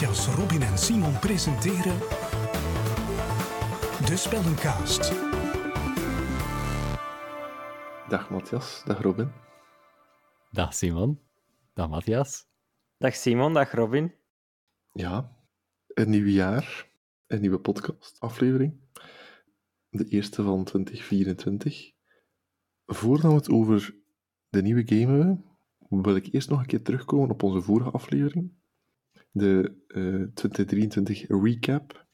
Matthias, Robin en Simon presenteren De Spellencast. Dag Matthias, dag Robin. Dag Simon. Dag Matthias. Dag Simon, dag Robin. Ja, een nieuw jaar, een nieuwe podcast-aflevering. De eerste van 2024. Voordat we het over de nieuwe game hebben, wil ik eerst nog een keer terugkomen op onze vorige aflevering. De eh, 2023 recap.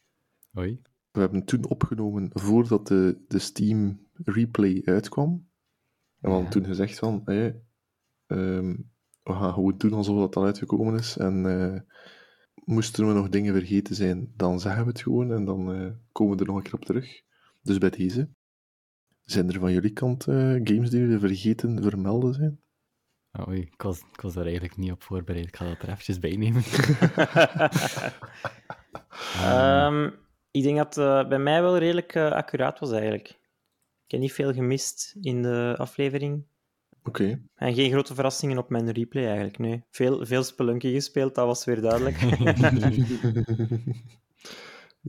Hoi. We hebben toen opgenomen voordat de, de Steam replay uitkwam. En we hadden Ja. toen gezegd van, hey, ehm, we gaan gewoon doen alsof dat al uitgekomen is. En eh, moesten we nog dingen vergeten zijn, dan zeggen we het gewoon en dan eh, komen we er nog een keer op terug. Dus bij deze. Zijn er van jullie kant eh, games die jullie vergeten vermelden zijn? Ah, Oei, ik was, ik was daar eigenlijk niet op voorbereid. Ik ga dat er eventjes bij nemen. Ehm, ik denk dat het bij mij wel redelijk eh, accuraat was eigenlijk. Ik heb niet veel gemist in de aflevering. Oké. En geen grote verrassingen op mijn replay eigenlijk, nee. Veel, veel Spelunky gespeeld, dat was weer duidelijk.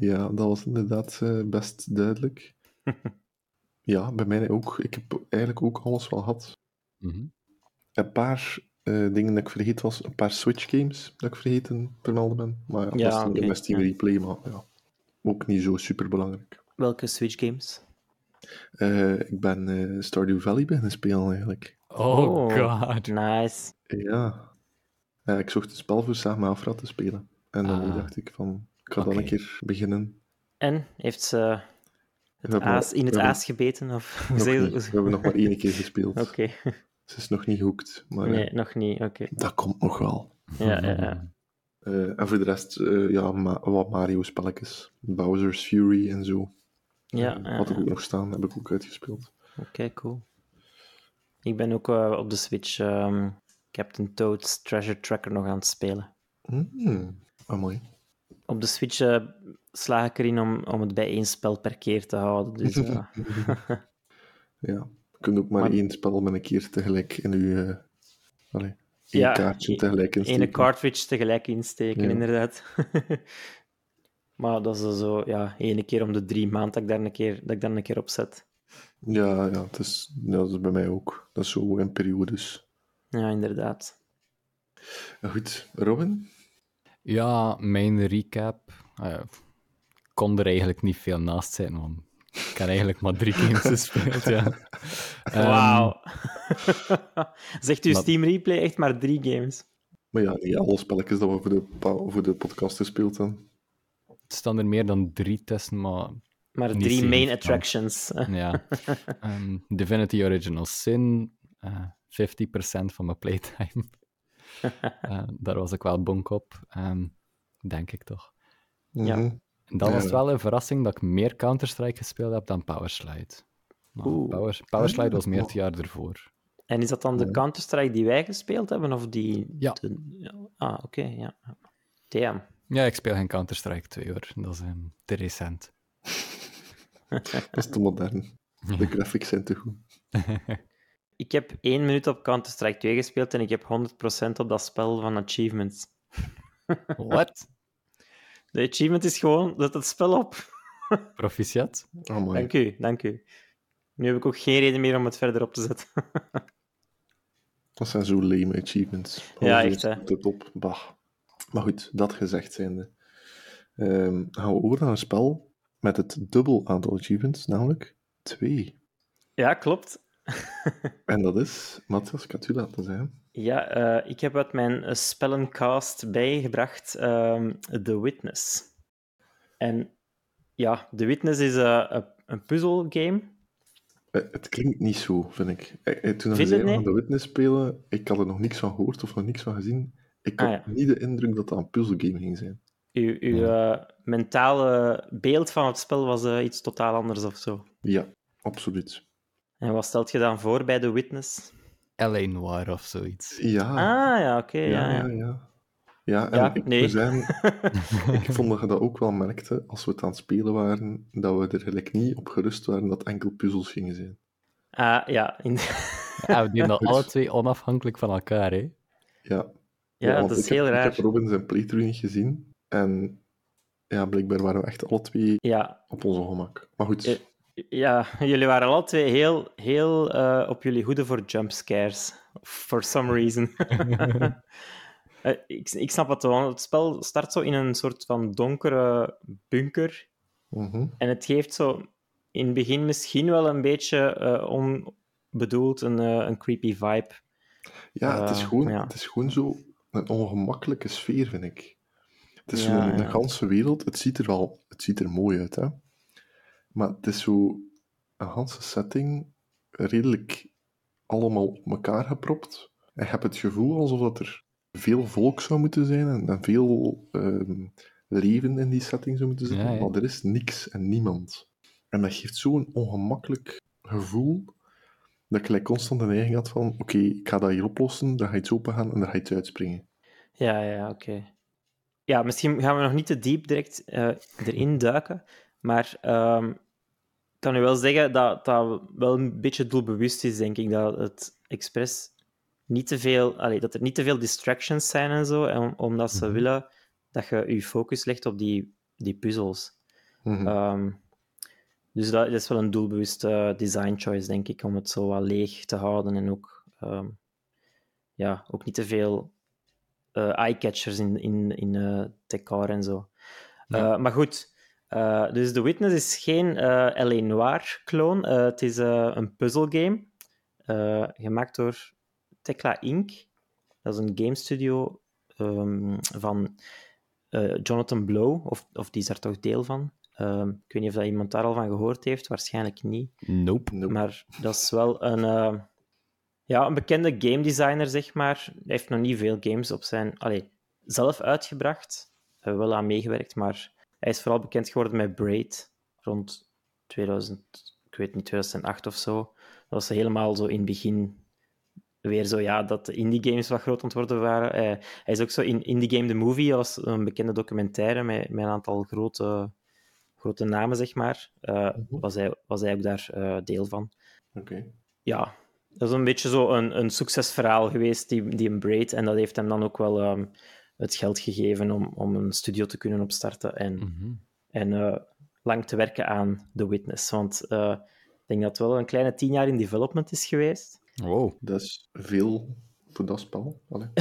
ja, dat was inderdaad eh, best duidelijk. ja, bij mij ook. Ik heb eigenlijk ook alles wel gehad. Mhm. Een paar eh, dingen dat ik vergeten was, een paar Switch games dat ik vergeten vermelden ben. Maar ja, Ja, Steam ja. replay, maar ja, ook niet zo super belangrijk. Welke Switch games? ik ben eh, Stardew Valley beginnen spelen eigenlijk. Oh, god. Nice. Ja. Ik zocht een spel voor samen Afra te spelen. En dan Ah. dacht ik van, ik ga dan een keer beginnen. En, heeft ze het aas, in het aas gebeten? Of... We hebben nog maar één keer gespeeld. Oké. Ze is nog niet hooked, maar Nee, eh, nog niet. Oké. dat komt nog wel. Ja, ja, ja. Eh, en voor de rest, eh, ja, ma- wat Mario-spelletjes. Bowser's Fury en zo. Ja, ja, had ik ook nog staan, heb ik ook uitgespeeld. Oké, cool. Ik ben ook op de Switch ehm, Captain Toad's Treasure Tracker nog aan het spelen. Mm, ah, mooi. Op de Switch sla ik erin om, om het bij één spel per keer te houden. Dus, Ja, je kunt ook maar, Maar- één spel met een keer tegelijk in je... eh allee, één Ja, kaartje e- tegelijk insteken. ene cartridge tegelijk insteken, Ja. inderdaad. maar dat is dan zo, ja, ene keer om de drie maanden dat ik daar een keer, dat ik daar een keer op zet. Ja, ja, het is, ja, dat is bij mij ook. Dat is zo in periodes. Ja, inderdaad. Goed, Robin? Ja, mijn recap. ik kon er eigenlijk niet veel naast zijn, want ik heb eigenlijk maar drie games gespeeld. Ja. Ehm, Wauw. Zegt uw maar- Steam Replay echt maar drie games? Maar ja, niet alle spelletjes dat we voor de, voor de podcast gespeeld hebben. het staan er meer dan drie tussen, maar Maar drie main attractions. ja. Ehm, Divinity Original Sin, eh 50% van mijn playtime. Eh, daar was ik wel bonk op, ehm, denk ik toch. Ja. Mhm. En dan Ja. was het wel een verrassing dat ik meer Counter-Strike gespeeld heb dan Powerslide. Power, Powerslide was meer het jaar ervoor. En is dat dan de Ja. Counter-Strike die wij gespeeld hebben? Of die... Ja. de- ja. Ah, oké, ja. Damn. Ja, ik speel geen Counter-Strike 2 hoor. Dat is ehm, te recent. Dat is te modern. De graphics zijn te goed. Ik heb één minuut op Counter-Strike 2 gespeeld en ik heb 100% op dat spel van achievements. What? De achievement is gewoon, zet het spel op. Proficiat? Oh, mooi. Dank u, dank u. Nu heb ik ook geen reden meer om het verder op te zetten. Dat zijn zo lame achievements. Ja, echt, hè. de top. Bah. Maar goed, dat gezegd zijnde. Ehm gaan we over naar een spel met het dubbel aantal achievements, namelijk twee. ja, klopt. En dat is, Matthias, u laten zeggen. Ja, eh, ik heb uit mijn eh, spellencast bijgebracht ehm The Witness. En ja, The Witness is eh, een, een puzzelgame. Het klinkt niet zo, vind ik. Toen we zeiden niet? de Witness spelen, ik had er nog niks van gehoord of nog niks van gezien. Ik had Ah, ja. niet de indruk dat dat een puzzelgame ging zijn. Uw, uw mentale beeld van het spel was iets totaal anders of zo. Ja, absoluut. En wat stelt je dan voor bij The Witness? LA Noir of zoiets. Ja, Ah, ja, oké. ja, ja, ja, ja. ja. Ja, en Ja, ik nee. zeggen, ik vond dat je dat ook wel merkte als we het aan het spelen waren, dat we er gelijk niet op gerust waren dat enkel puzzels gingen zijn. Ah, ja, in- Ja, we deden dat alle twee onafhankelijk van elkaar, hè? Ja, Ja, dat is ik heb- heel Ik raar. heb Robin zijn playthrough niet gezien. En ja, blijkbaar waren we echt alle twee Ja, op onze gemak. Maar goed, Eh, ja, jullie waren alle twee heel, heel eh, op jullie hoede voor jumpscares. For some reason. Eh, ik, ik snap het wel. Het spel start zo in een soort van donkere bunker. mhm. En het geeft zo in het begin misschien wel een beetje eh, onbedoeld een, een creepy vibe. ja, het, is gewoon, ja. het is gewoon zo een ongemakkelijke sfeer, vind ik. Het is Ja, een, ja. ganse wereld. Het ziet er wel het ziet er mooi uit, hè. Maar het is zo een ganse setting, redelijk allemaal op elkaar gepropt. En je hebt het gevoel alsof dat er veel volk zou moeten zijn en, en veel ehm, leven in die setting zou moeten zitten. Ja, ja. Maar er is niks en niemand. En dat geeft zo'n ongemakkelijk gevoel dat ik gelijk constant de neiging had van oké, ik ga dat hier oplossen, dan ga je iets open gaan en dan ga je iets uitspringen. Ja, ja, oké. Ja, misschien gaan we nog niet te diep direct eh, erin duiken. Maar ehm, ik kan u wel zeggen dat dat wel een beetje doelbewust is, denk ik. Dat het expres niet te veel... Allee, dat er niet te veel distractions zijn en zo. En, omdat ze Mhm. willen dat je je focus legt op die, die puzzels. Mhm. Ehm, dus dat, dat is wel een doelbewuste design choice, denk ik, om het zo wat leeg te houden en ook, ehm, ja, ook niet te veel eh eye-catchers in, in, in eh decor en zo. Ja. Eh, maar goed, eh, dus The Witness is geen eh L.A. Noir-kloon. Eh, het is eh, een puzzelgame eh, gemaakt door Tekla Inc. Dat is een game studio ehm, van eh, Jonathan Blow, of, of die is daar toch deel van. Ehm, ik weet niet of dat iemand daar al van gehoord heeft, waarschijnlijk niet. Nope. Nope. Maar dat is wel een, eh, ja, een bekende game designer, zeg maar. Hij heeft nog niet veel games op zijn... Allee, zelf uitgebracht. Uh, wel aan meegewerkt, maar hij is vooral bekend geworden met Braid. Rond 2000... Ik weet niet, 2008 of zo. Dat was helemaal zo in het begin weer zo, ja, dat de indie games wat groot worden waren. Hij, hij is ook zo in Indie Game The Movie, dat was een bekende documentaire met, met een aantal grote, grote namen, zeg maar. Eh, was, hij, was hij ook daar eh, deel van. Oké. Ja, dat is een beetje zo een, een succesverhaal geweest, die, die een Braid. En dat heeft hem dan ook wel ehm, het geld gegeven om, om een studio te kunnen opstarten en, Mhm. en eh, lang te werken aan The Witness. Want eh, ik denk dat het wel een kleine tien jaar in development is geweest. Wow. Dat is veel voor dat spel.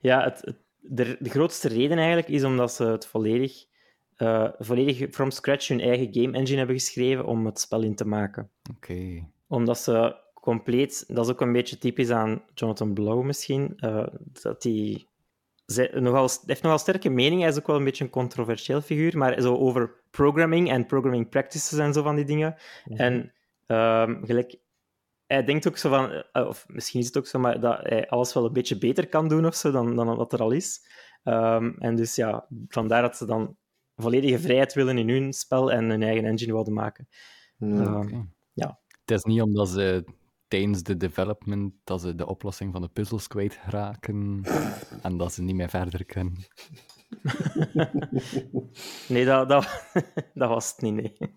Ja, het, het- de, de grootste reden eigenlijk is omdat ze het volledig, eh, volledig from scratch hun eigen game engine hebben geschreven om het spel in te maken. Oké. Omdat ze compleet, dat is ook een beetje typisch aan Jonathan Blow misschien, eh, dat hij ze- nogal, hij heeft nogal sterke mening. Hij is ook wel een beetje een controversieel figuur, maar zo over programming en programming practices en zo van die dingen. En ehm, gelijk, hij denkt ook zo van, eh, of misschien is het ook zo, maar dat hij alles wel een beetje beter kan doen of zo dan, dan wat er al is. Ehm, en dus ja, vandaar dat ze dan volledige vrijheid willen in hun spel en hun eigen engine wilden maken. Hmm. Ehm, ja. Het is niet omdat ze tijdens de development dat ze de oplossing van de puzzels kwijtraken en dat ze niet meer verder kunnen. Nee, dat, dat, dat was het niet, nee.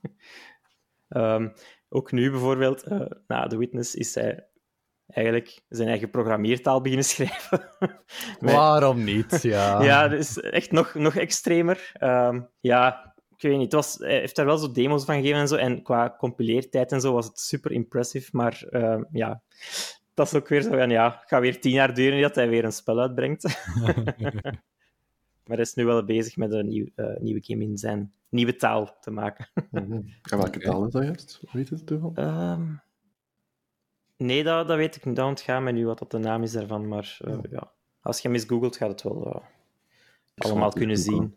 Ehm, ook nu bijvoorbeeld, eh, na The Witness, is hij eigenlijk zijn eigen programmeertaal beginnen schrijven. Met- Waarom niet? Ja. Ja, dat is echt nog, nog extremer. Ehm, ja, ik weet niet. Het was, hij heeft daar wel zo demo's van gegeven en zo. En qua compileertijd en zo was het super impressive. Maar ehm, ja, dat is ook weer zo van ja, het gaat weer tien jaar duren dat hij weer een spel uitbrengt. maar hij is nu wel bezig met een nieuw, eh, nieuwe game in zijn nieuwe taal te maken. Mhm. En welke taal is dat juist? Weet het toeval? Ehm, nee, dat, dat weet ik niet. Dat ontgaan me nu wat dat de naam is daarvan. Maar eh, ja, als je hem eens googelt, gaat het wel eh, allemaal kunnen zien.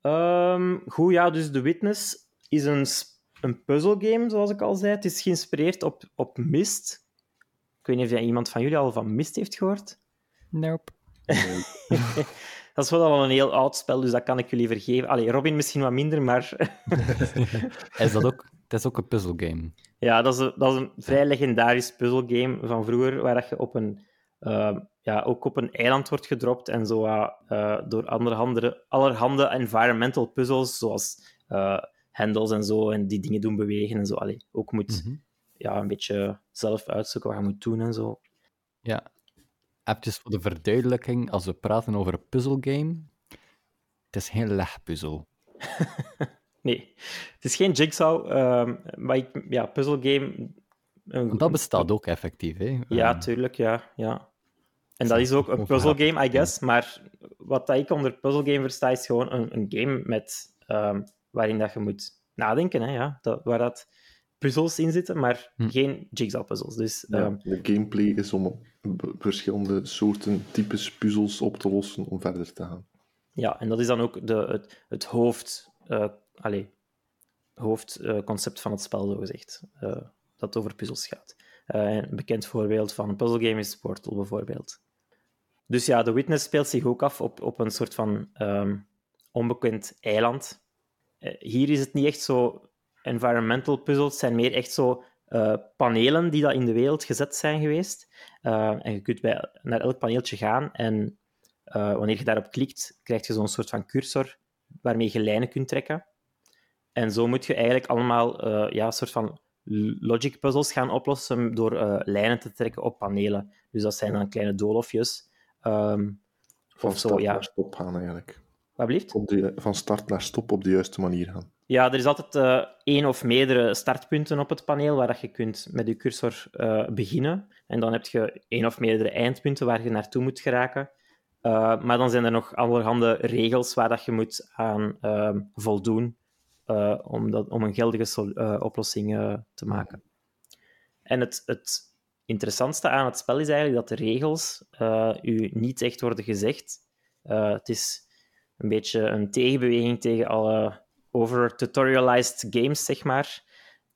Ehm, goed, ja, dus The Witness is een, een puzzelgame, zoals ik al zei. Het is geïnspireerd op, op Myst. Ik weet niet of jij iemand van jullie al van Myst heeft gehoord. Nope. Dat is wel al een heel oud spel, dus dat kan ik jullie vergeven. Allee, Robin misschien wat minder, maar Is dat ook... Het is ook een puzzelgame. Ja, dat is, een, dat is een vrij legendarisch puzzelgame van vroeger, waar dat je op een, eh, ja, ook op een eiland wordt gedropt en zo eh, door andere, allerhande environmental puzzles, zoals eh hendels en zo, en die dingen doen bewegen en zo. Allee, ook moet Mhm. ja, een beetje zelf uitzoeken wat je moet doen en zo. Ja. Eventjes voor de verduidelijking, als we praten over een puzzelgame, het is geen legpuzzel. Nee, het is geen Jigsaw, ehm, maar ik, ja, puzzelgame... dat bestaat ook effectief, hè? Ja, Eh, tuurlijk, ja. ja. En dat is ook een puzzelgame, I guess. Maar wat dat ik onder puzzelgame versta, is gewoon een, een game met, ehm, waarin dat je moet nadenken. Hè, ja. dat, waar dat puzzels in zitten, maar Hm. geen jigsaw-puzzels. Dus Ja, ehm, de gameplay is om verschillende soorten, types puzzels op te lossen om verder te gaan. Ja, en dat is dan ook de, het, het hoofd, eh allee, hoofdconcept van het spel, zogezegd. eh dat over puzzels gaat. Eh, een bekend voorbeeld van een puzzelgame is Portal, bijvoorbeeld. Dus ja, The Witness speelt zich ook af op, op een soort van ehm, onbekend eiland. Eh, hier is het niet echt zo environmental puzzles, het zijn meer echt zo eh, panelen die dat in de wereld gezet zijn geweest. Eh, en je kunt bij, naar elk paneeltje gaan en wanneer je daarop klikt, krijg je zo'n soort van cursor waarmee je lijnen kunt trekken. En zo moet je eigenlijk allemaal ja, een soort van logic puzzles gaan oplossen door lijnen te trekken op panelen. Dus dat zijn dan kleine doolhofjes. Ehm, Van zo, start ja. naar stop gaan eigenlijk. Wat? Op de, van start naar stop op de juiste manier gaan. Ja, er is altijd eh, één of meerdere startpunten op het paneel waar dat je kunt met je cursor eh, beginnen. En dan heb je één of meerdere eindpunten waar je naartoe moet geraken. Eh, maar dan zijn er nog allerhande regels waar dat je moet aan ehm, voldoen om, dat, om een geldige oplossing te maken. En het, het interessantste aan het spel is eigenlijk dat de regels eh, u niet echt worden gezegd. Eh, het is een beetje een tegenbeweging tegen alle over-tutorialized games, zeg maar.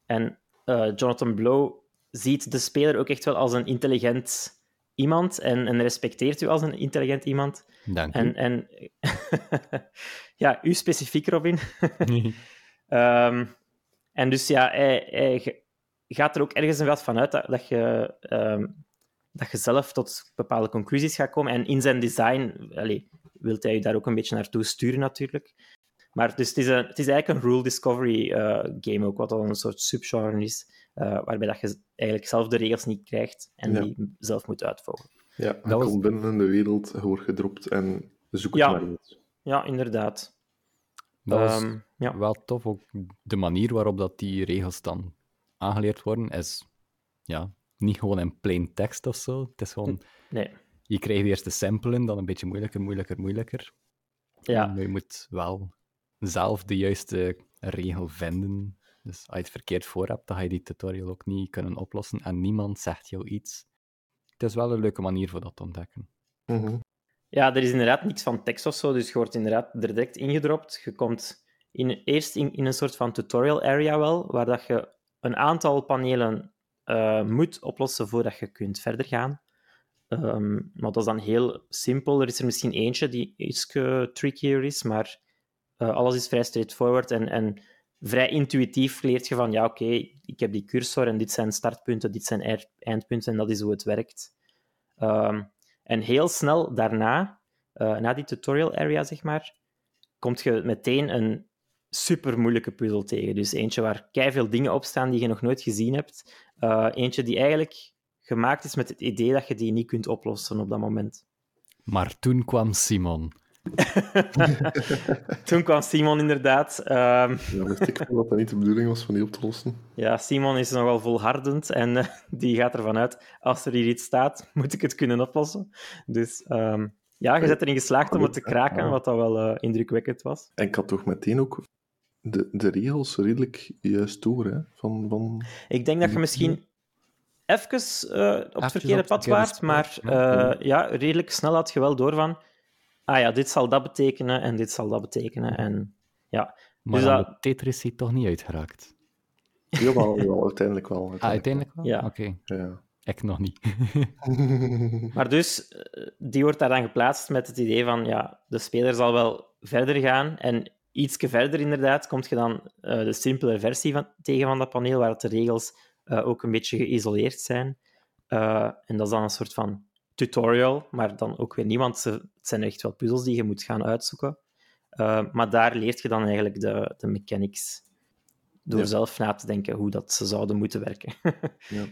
En eh, Jonathan Blow ziet de speler ook echt wel als een intelligent iemand en, en respecteert u als een intelligent iemand. Dank En, u. en ja, u specifiek, Robin. Ehm, en dus ja, hij, gaat er ook ergens wat van uit dat, dat, je, ehm, dat je zelf tot bepaalde conclusies gaat komen. En in zijn design allee, wil hij je daar ook een beetje naartoe sturen, natuurlijk. Maar dus het, is een, het is eigenlijk een rule discovery eh, game ook, wat dan een soort subgenre is, eh, waarbij dat je eigenlijk zelf de regels niet krijgt en Ja. die zelf moet uitvolgen. Ja, je Dat was- komt binnen in de wereld, je wordt gedropt en zoek het Ja. maar uit. Ja, inderdaad. Dat was Ehm, ja. wel tof. Ook de manier waarop dat die regels dan aangeleerd worden, is ja, niet gewoon in plain tekst of zo. Het is gewoon, Nee. je krijgt eerst de samplen, dan een beetje moeilijker, moeilijker, moeilijker. Ja. Maar je moet wel zelf de juiste regel vinden. Dus als je het verkeerd voor hebt, dan ga je die tutorial ook niet kunnen oplossen en niemand zegt jou iets. Het is wel een leuke manier voor dat te ontdekken. Mhm. Ja, er is inderdaad niks van tekst of zo, dus je wordt inderdaad er direct ingedropt. Je komt in, eerst in, in een soort van tutorial area wel, waar dat je een aantal panelen eh, moet oplossen voordat je kunt verder gaan. Ehm, maar dat is dan heel simpel. Er is er misschien eentje die iets trickier is, maar eh, alles is vrij straightforward en, en vrij intuïtief leert je van, ja, oké, ik heb die cursor en dit zijn startpunten, dit zijn eindpunten en dat is hoe het werkt. Ehm, en heel snel daarna, eh, na die tutorial area, zeg maar, komt je meteen een super moeilijke puzzel tegen. Dus eentje waar veel dingen op staan die je nog nooit gezien hebt. Eh, eentje die eigenlijk gemaakt is met het idee dat je die niet kunt oplossen op dat moment. Maar toen kwam Simon. Toen kwam Simon inderdaad. Ehm, Ja, wist ik dat dat niet de bedoeling was van die op te lossen. ja, Simon is nogal volhardend en eh, die gaat ervan uit, als er hier iets staat, moet ik het kunnen oplossen. Dus ehm, ja, je bent erin geslaagd om het te kraken, wat dat wel eh, indrukwekkend was. En ik had toch meteen ook de, de regels redelijk juist door, hè? Van, van... Ik denk dat je misschien even eh, op het verkeerde op pad waart, maar ja. eh, ja, redelijk snel had je wel door van ah ja, dit zal dat betekenen en dit zal dat betekenen. En ja, Maar Dus dat- de Tetris is hij toch niet uitgeraakt. Jawel, jawel, uiteindelijk wel. Ah, uiteindelijk wel? Ja. Oké, Ja. ik nog niet. Maar dus, eh, die wordt daar dan geplaatst met het idee van, ja, de speler zal wel verder gaan. En ietsje verder, inderdaad, komt je dan eh, de simpele versie van, tegen van dat paneel, waar de regels eh, ook een beetje geïsoleerd zijn. Eh, en dat is dan een soort van tutorial, maar dan ook weer niemand. Ze- Het zijn echt wel puzzels die je moet gaan uitzoeken. Maar daar leert je dan eigenlijk de, de mechanics door Ja. zelf na te denken hoe dat ze zouden moeten werken. Ja.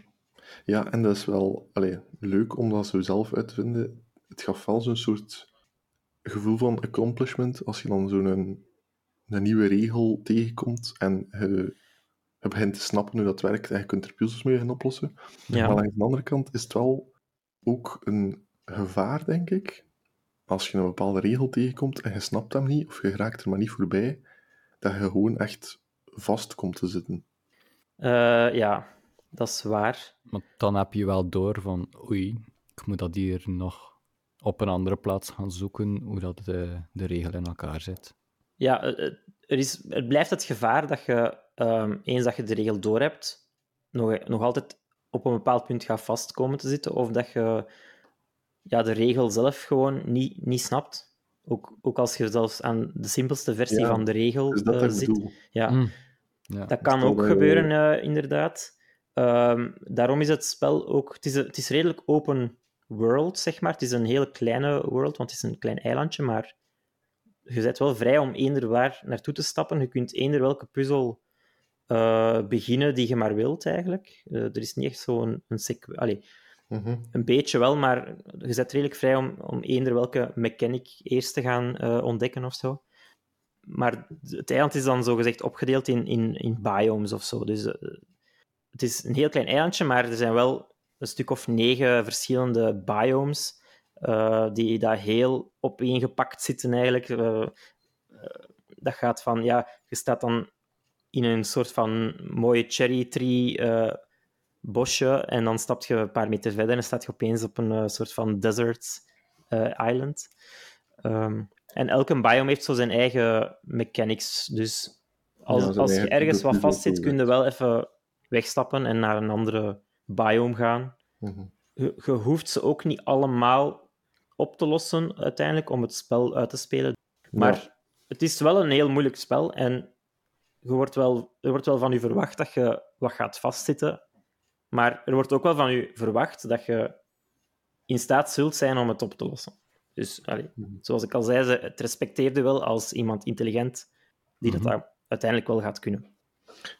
Ja, en dat is wel allee, leuk om dat zo zelf uit te vinden. Het gaf wel zo'n soort gevoel van accomplishment als je dan zo'n een, nieuwe regel tegenkomt en je, je begint te snappen hoe dat werkt en je kunt er puzzels mee gaan oplossen. Ja. Maar langs de andere kant is het wel ook een gevaar, denk ik. Als je een bepaalde regel tegenkomt en je snapt hem niet, of je raakt er maar niet voorbij, dat je gewoon echt vast komt te zitten. Eh, ja, dat is waar. Maar dan heb je wel door van, oei, ik moet dat hier nog op een andere plaats gaan zoeken, hoe dat de, de regel in elkaar zit. Ja, eh, eh, er, is, er blijft het gevaar dat je, ehm, eens dat je de regel door hebt, nog, nog altijd op een bepaald punt gaat vastkomen te zitten, of dat je ja, de regel zelf gewoon niet, niet snapt. Ook, ook als je zelfs aan de simpelste versie Ja, van de regel Dus dat eh, zit. Ja, Mm. Ja. dat kan ook gebeuren, eh, inderdaad. Ehm, daarom is het spel ook... Het is, het is redelijk open world, zeg maar. Het is een hele kleine world, want het is een klein eilandje, maar je bent wel vrij om eender waar naartoe te stappen. Je kunt eender welke puzzel eh, beginnen die je maar wilt, eigenlijk. Eh, er is niet echt zo'n een Allee, Mhm. een beetje wel, maar je bent redelijk vrij om, om eender welke mechanic eerst te gaan eh, ontdekken of zo. Maar het eiland is dan zogezegd opgedeeld in, in, in biomes of zo. Dus het is een heel klein eilandje, maar er zijn wel een stuk of negen verschillende biomes eh, die daar heel opeengepakt zitten eigenlijk. Eh, eh, dat gaat van, ja, je staat dan in een soort van mooie cherry tree bosje en dan stap je een paar meter verder en staat je opeens op een soort van desert island. Ehm, en elke biome heeft zo zijn eigen mechanics. Dus als, Ja, als je ergens wat vast zit, kun je wel even wegstappen en naar een andere biome gaan. Mhm. Je, je hoeft ze ook niet allemaal op te lossen uiteindelijk om het spel uit te spelen. Maar Ja. het is wel een heel moeilijk spel en je wordt wel, er wordt wel van je verwacht dat je wat gaat vastzitten. Maar er wordt ook wel van je verwacht dat je in staat zult zijn om het op te lossen. Dus allee, Mhm. zoals ik al zei, ze- het respecteerde wel als iemand intelligent die Mhm. dat daar uiteindelijk wel gaat kunnen.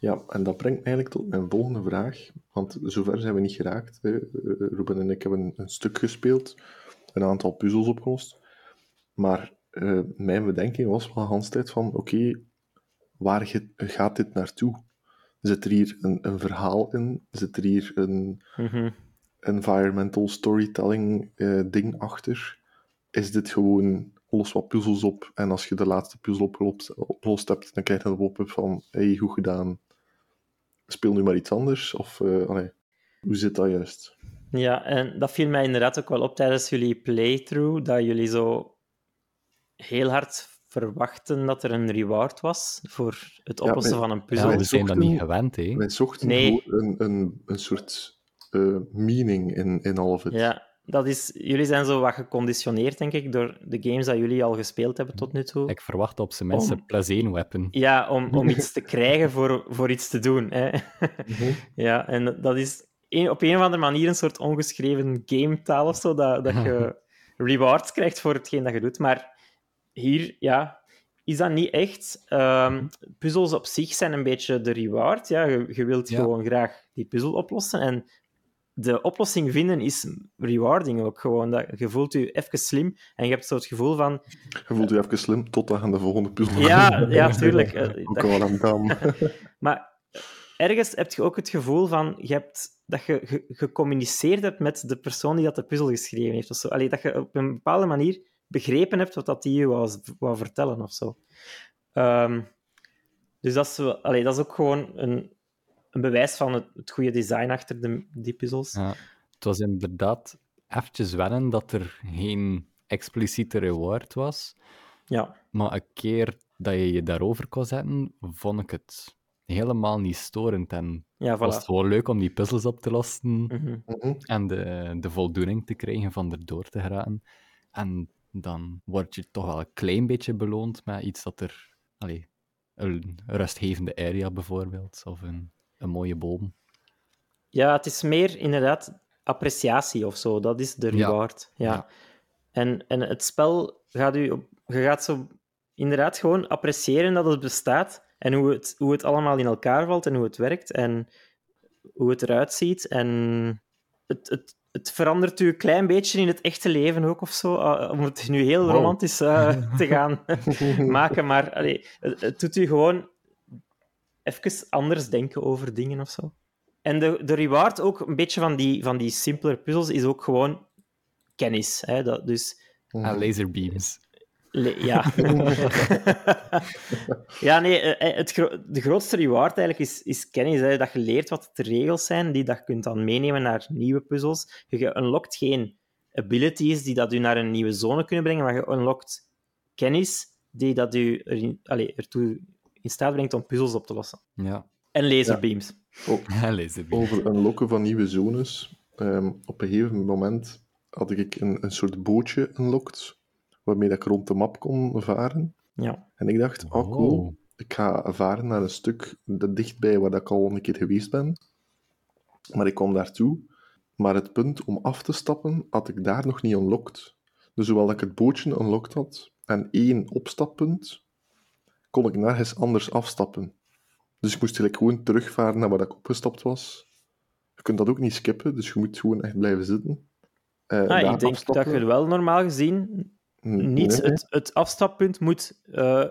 Ja, en dat brengt eigenlijk tot mijn volgende vraag. Want zover zijn we niet geraakt. Eh, Ruben en ik hebben een stuk gespeeld, een aantal puzzels opgelost. Maar eh, mijn bedenking was wel de tijd van: oké, waar gaat dit naartoe? Zit er hier een, een verhaal in? Zit er hier een Mhm. environmental storytelling eh, ding achter? Is dit gewoon los wat puzzels op en als je de laatste puzzel opgelost, opgelost hebt, dan krijg je een pop-up van hey, goed gedaan, speel nu maar iets anders? Of eh, allee, hoe zit dat juist? Ja, en dat viel mij inderdaad ook wel op tijdens jullie playthrough, dat jullie zo heel hard verwachten dat er een reward was voor het oplossen wij- van een Ja, puzzel. wij we zijn dat niet gewend, hè. Wij zochten Nee. voor een, een, een soort eh, meaning in, in all of it. Ja, dat is, jullie zijn zo wat geconditioneerd, denk ik, door de games dat jullie al gespeeld hebben tot nu toe. Ik verwacht op zijn minst Om- een plus één weapon. Ja, om, om iets te krijgen voor, voor iets te doen. Hè. Mhm. Ja, en dat is een- op een of andere manier een soort ongeschreven gametaal of zo, dat, dat je rewards krijgt voor hetgeen dat je doet. Maar hier, ja, is dat niet echt. Ehm, puzzels op zich zijn een beetje de reward. Ja, je, je wilt Ja. gewoon graag die puzzel oplossen. En de oplossing vinden is rewarding ook gewoon. Dat, je voelt je even slim en je hebt zo het gevoel van... Je voelt je even slim je aan de volgende puzzel Ja, ja, tuurlijk. Ook dat- al aan dam. Maar ergens heb je ook het gevoel van je hebt, dat je ge- gecommuniceerd hebt met de persoon die dat de puzzel geschreven heeft. Of zo. Allee, dat je op een bepaalde manier begrepen hebt wat dat die je wou, wou vertellen of zo. Ehm, dus dat is, allee, dat is ook gewoon een, een bewijs van het, het goede design achter de, die puzzels. Ja, het was inderdaad eventjes wennen dat er geen expliciete reward was. Ja, Maar een keer dat je je daarover kon zetten, vond ik het helemaal niet storend. En ja was het voilà. gewoon leuk om die puzzels op te lossen Mhm. Mhm. en de, de voldoening te krijgen van erdoor te geraken. En dan word je toch wel een klein beetje beloond met iets dat er... Allee, een rustgevende area bijvoorbeeld, of een, een mooie boom. Ja, het is meer inderdaad appreciatie of zo. Dat is de Ja. reward. Ja. Ja. En, en het spel gaat u op, je gaat zo inderdaad gewoon appreciëren dat het bestaat en hoe het, hoe het allemaal in elkaar valt en hoe het werkt. En hoe het eruit ziet. En het, het, het verandert u een klein beetje in het echte leven ook of zo. uh, om het nu heel Wow. romantisch uh, te gaan maken. Maar allee, het, het doet u gewoon even anders denken over dingen of zo. En de, de reward ook een beetje van die, van die simpele puzzels is ook gewoon kennis. Hè? Dat, dus En laserbeams. Le- ja. ja, nee, eh, het gro- de grootste reward eigenlijk is, is kennis. Hè, dat je leert wat de regels zijn, die dat je kunt dan meenemen naar nieuwe puzzels. Je unlockt geen abilities die dat u naar een nieuwe zone kunnen brengen, maar je unlockt kennis die dat u allee, ertoe in staat brengt om puzzels op te lossen. Ja, En laserbeams. en laserbeams. Over een lokken van nieuwe zones. Ehm, op een gegeven moment had ik een, een soort bootje unlocked, waarmee dat ik rond de map kon varen. Ja. En ik dacht, oh cool, ik ga varen naar een stuk dat dichtbij waar dat ik al een keer geweest ben. Maar ik kwam daartoe. Maar het punt om af te stappen had ik daar nog niet unlocked. Dus hoewel ik het bootje unlocked had en één opstappunt, kon ik nergens anders afstappen. Dus ik moest eigenlijk gewoon terugvaren naar waar ik opgestapt was. Je kunt dat ook niet skippen, dus je moet gewoon echt blijven zitten. Eh, Ah, ik denk afstappen. dat je wel normaal gezien niet nee, het, het afstappunt moet eh,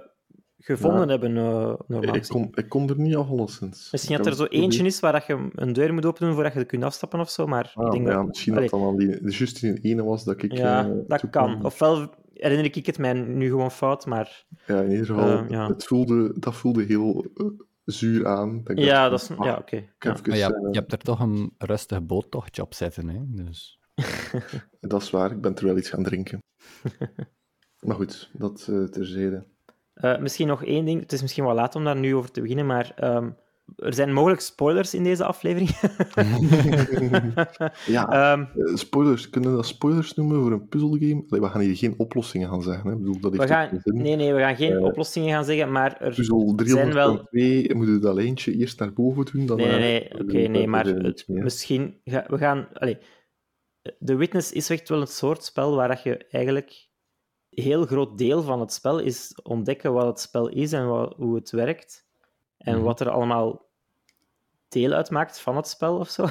gevonden Ja. hebben, eh, normaal Ik kon, ik kon er niet af, alleszins. Misschien dat er zo eentje is waar dat je een deur moet openen voordat je er kunt afstappen of zo, maar Ah, ik denk ja, dat... misschien Allee, dat dan al die, de juist in ene was dat ik... ja, eh, dat kan. Ofwel herinner ik het mij nu gewoon fout, maar... Ja, in ieder geval, ja. het voelde, dat voelde heel zuur aan. ik Ja, dat is... ah, Ja, oké. heb Maar je, je hebt er toch een rustig boottochtje op zitten, hè? Dus... Dat is waar, ik ben terwijl iets gaan drinken. maar goed, dat eh, terzijde. Eh, misschien nog één ding. Het is misschien wel laat om daar nu over te beginnen, maar ehm, er zijn mogelijk spoilers in deze aflevering. Ja, Ehm, eh, spoilers. Kunnen we dat spoilers noemen voor een puzzelgame? We gaan hier geen oplossingen gaan zeggen. Hè. Ik bedoel, dat we gaan, nee, nee, we gaan geen oplossingen gaan zeggen, maar er Puzzel zijn wel... 302, moet je dat lijntje eerst naar boven doen? Dan Nee, nee, Oké, nee, maar misschien... Ga, we gaan... The Witness is echt wel een soort spel waar dat je eigenlijk... Een heel groot deel van het spel is ontdekken wat het spel is en wat, hoe het werkt. En Mhm. wat er allemaal deel uitmaakt van het spel of zo.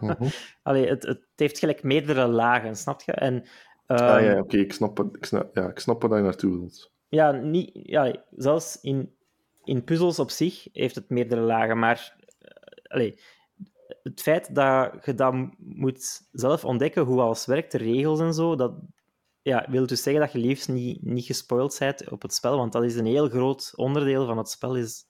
Mhm. Allee, het, het heeft gelijk meerdere lagen, snap je? En, Ah, ehm, ja, oké, ik, snap, het- ik, snap, ja, ik snap waar je naartoe wilt. Ja, niet, ja zelfs in, in puzzels op zich heeft het meerdere lagen, maar eh, allee, het feit dat je dat m- moet zelf ontdekken hoe alles werkt, de regels en zo, dat ja, wil dus zeggen dat je liefst niet, niet gespoild bent op het spel, want dat is een heel groot onderdeel van het spel, is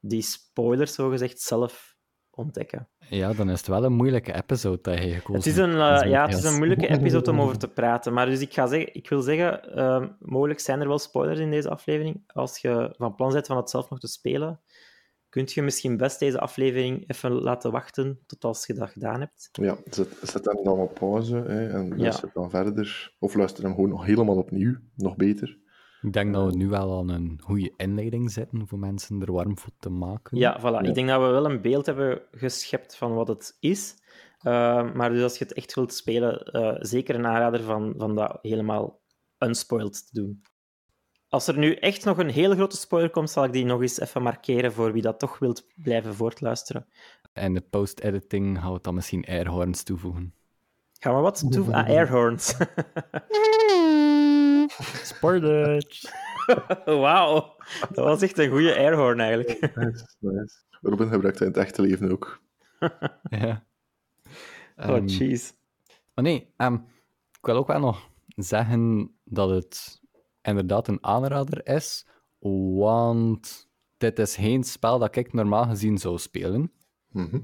die spoilers zogezegd zelf ontdekken. Ja, dan is het wel een moeilijke episode dat je gekozen Het is een, eh, ja, het is een moeilijke episode om over te praten. Maar dus ik, ga zeggen, ik wil zeggen, ehm, mogelijk zijn er wel spoilers in deze aflevering. Als je van plan bent van het zelf nog te spelen, kunt je misschien best deze aflevering even laten wachten tot als je dat gedaan hebt. Ja, zet, zet hem dan op pauze hè, en Ja. luister dan verder. Of luister hem gewoon nog helemaal opnieuw, nog beter. Ik denk dat we nu wel aan een goede inleiding zitten voor mensen er warm voor te maken. Ja, voilà. Ik denk dat we wel een beeld hebben geschept van wat het is. Ehm, maar dus als je het echt wilt spelen, eh, zeker een aanrader van, van dat helemaal unspoiled te doen. Als er nu echt nog een hele grote spoiler komt, zal ik die nog eens even markeren voor wie dat toch wilt blijven voortluisteren. En de post-editing gaan we dan misschien airhorns toevoegen. Gaan we wat toevoegen? Ah, airhorns. Spoilers! Wauw, dat was echt een goede airhorn eigenlijk. Nice, nice. Robin gebruikt hij in het echte leven ook. ja. Oh, Ehm, jeez. Maar nee, ehm, ik wil ook wel nog zeggen dat het inderdaad een aanrader is, want dit is geen spel dat ik normaal gezien zou spelen. Mhm.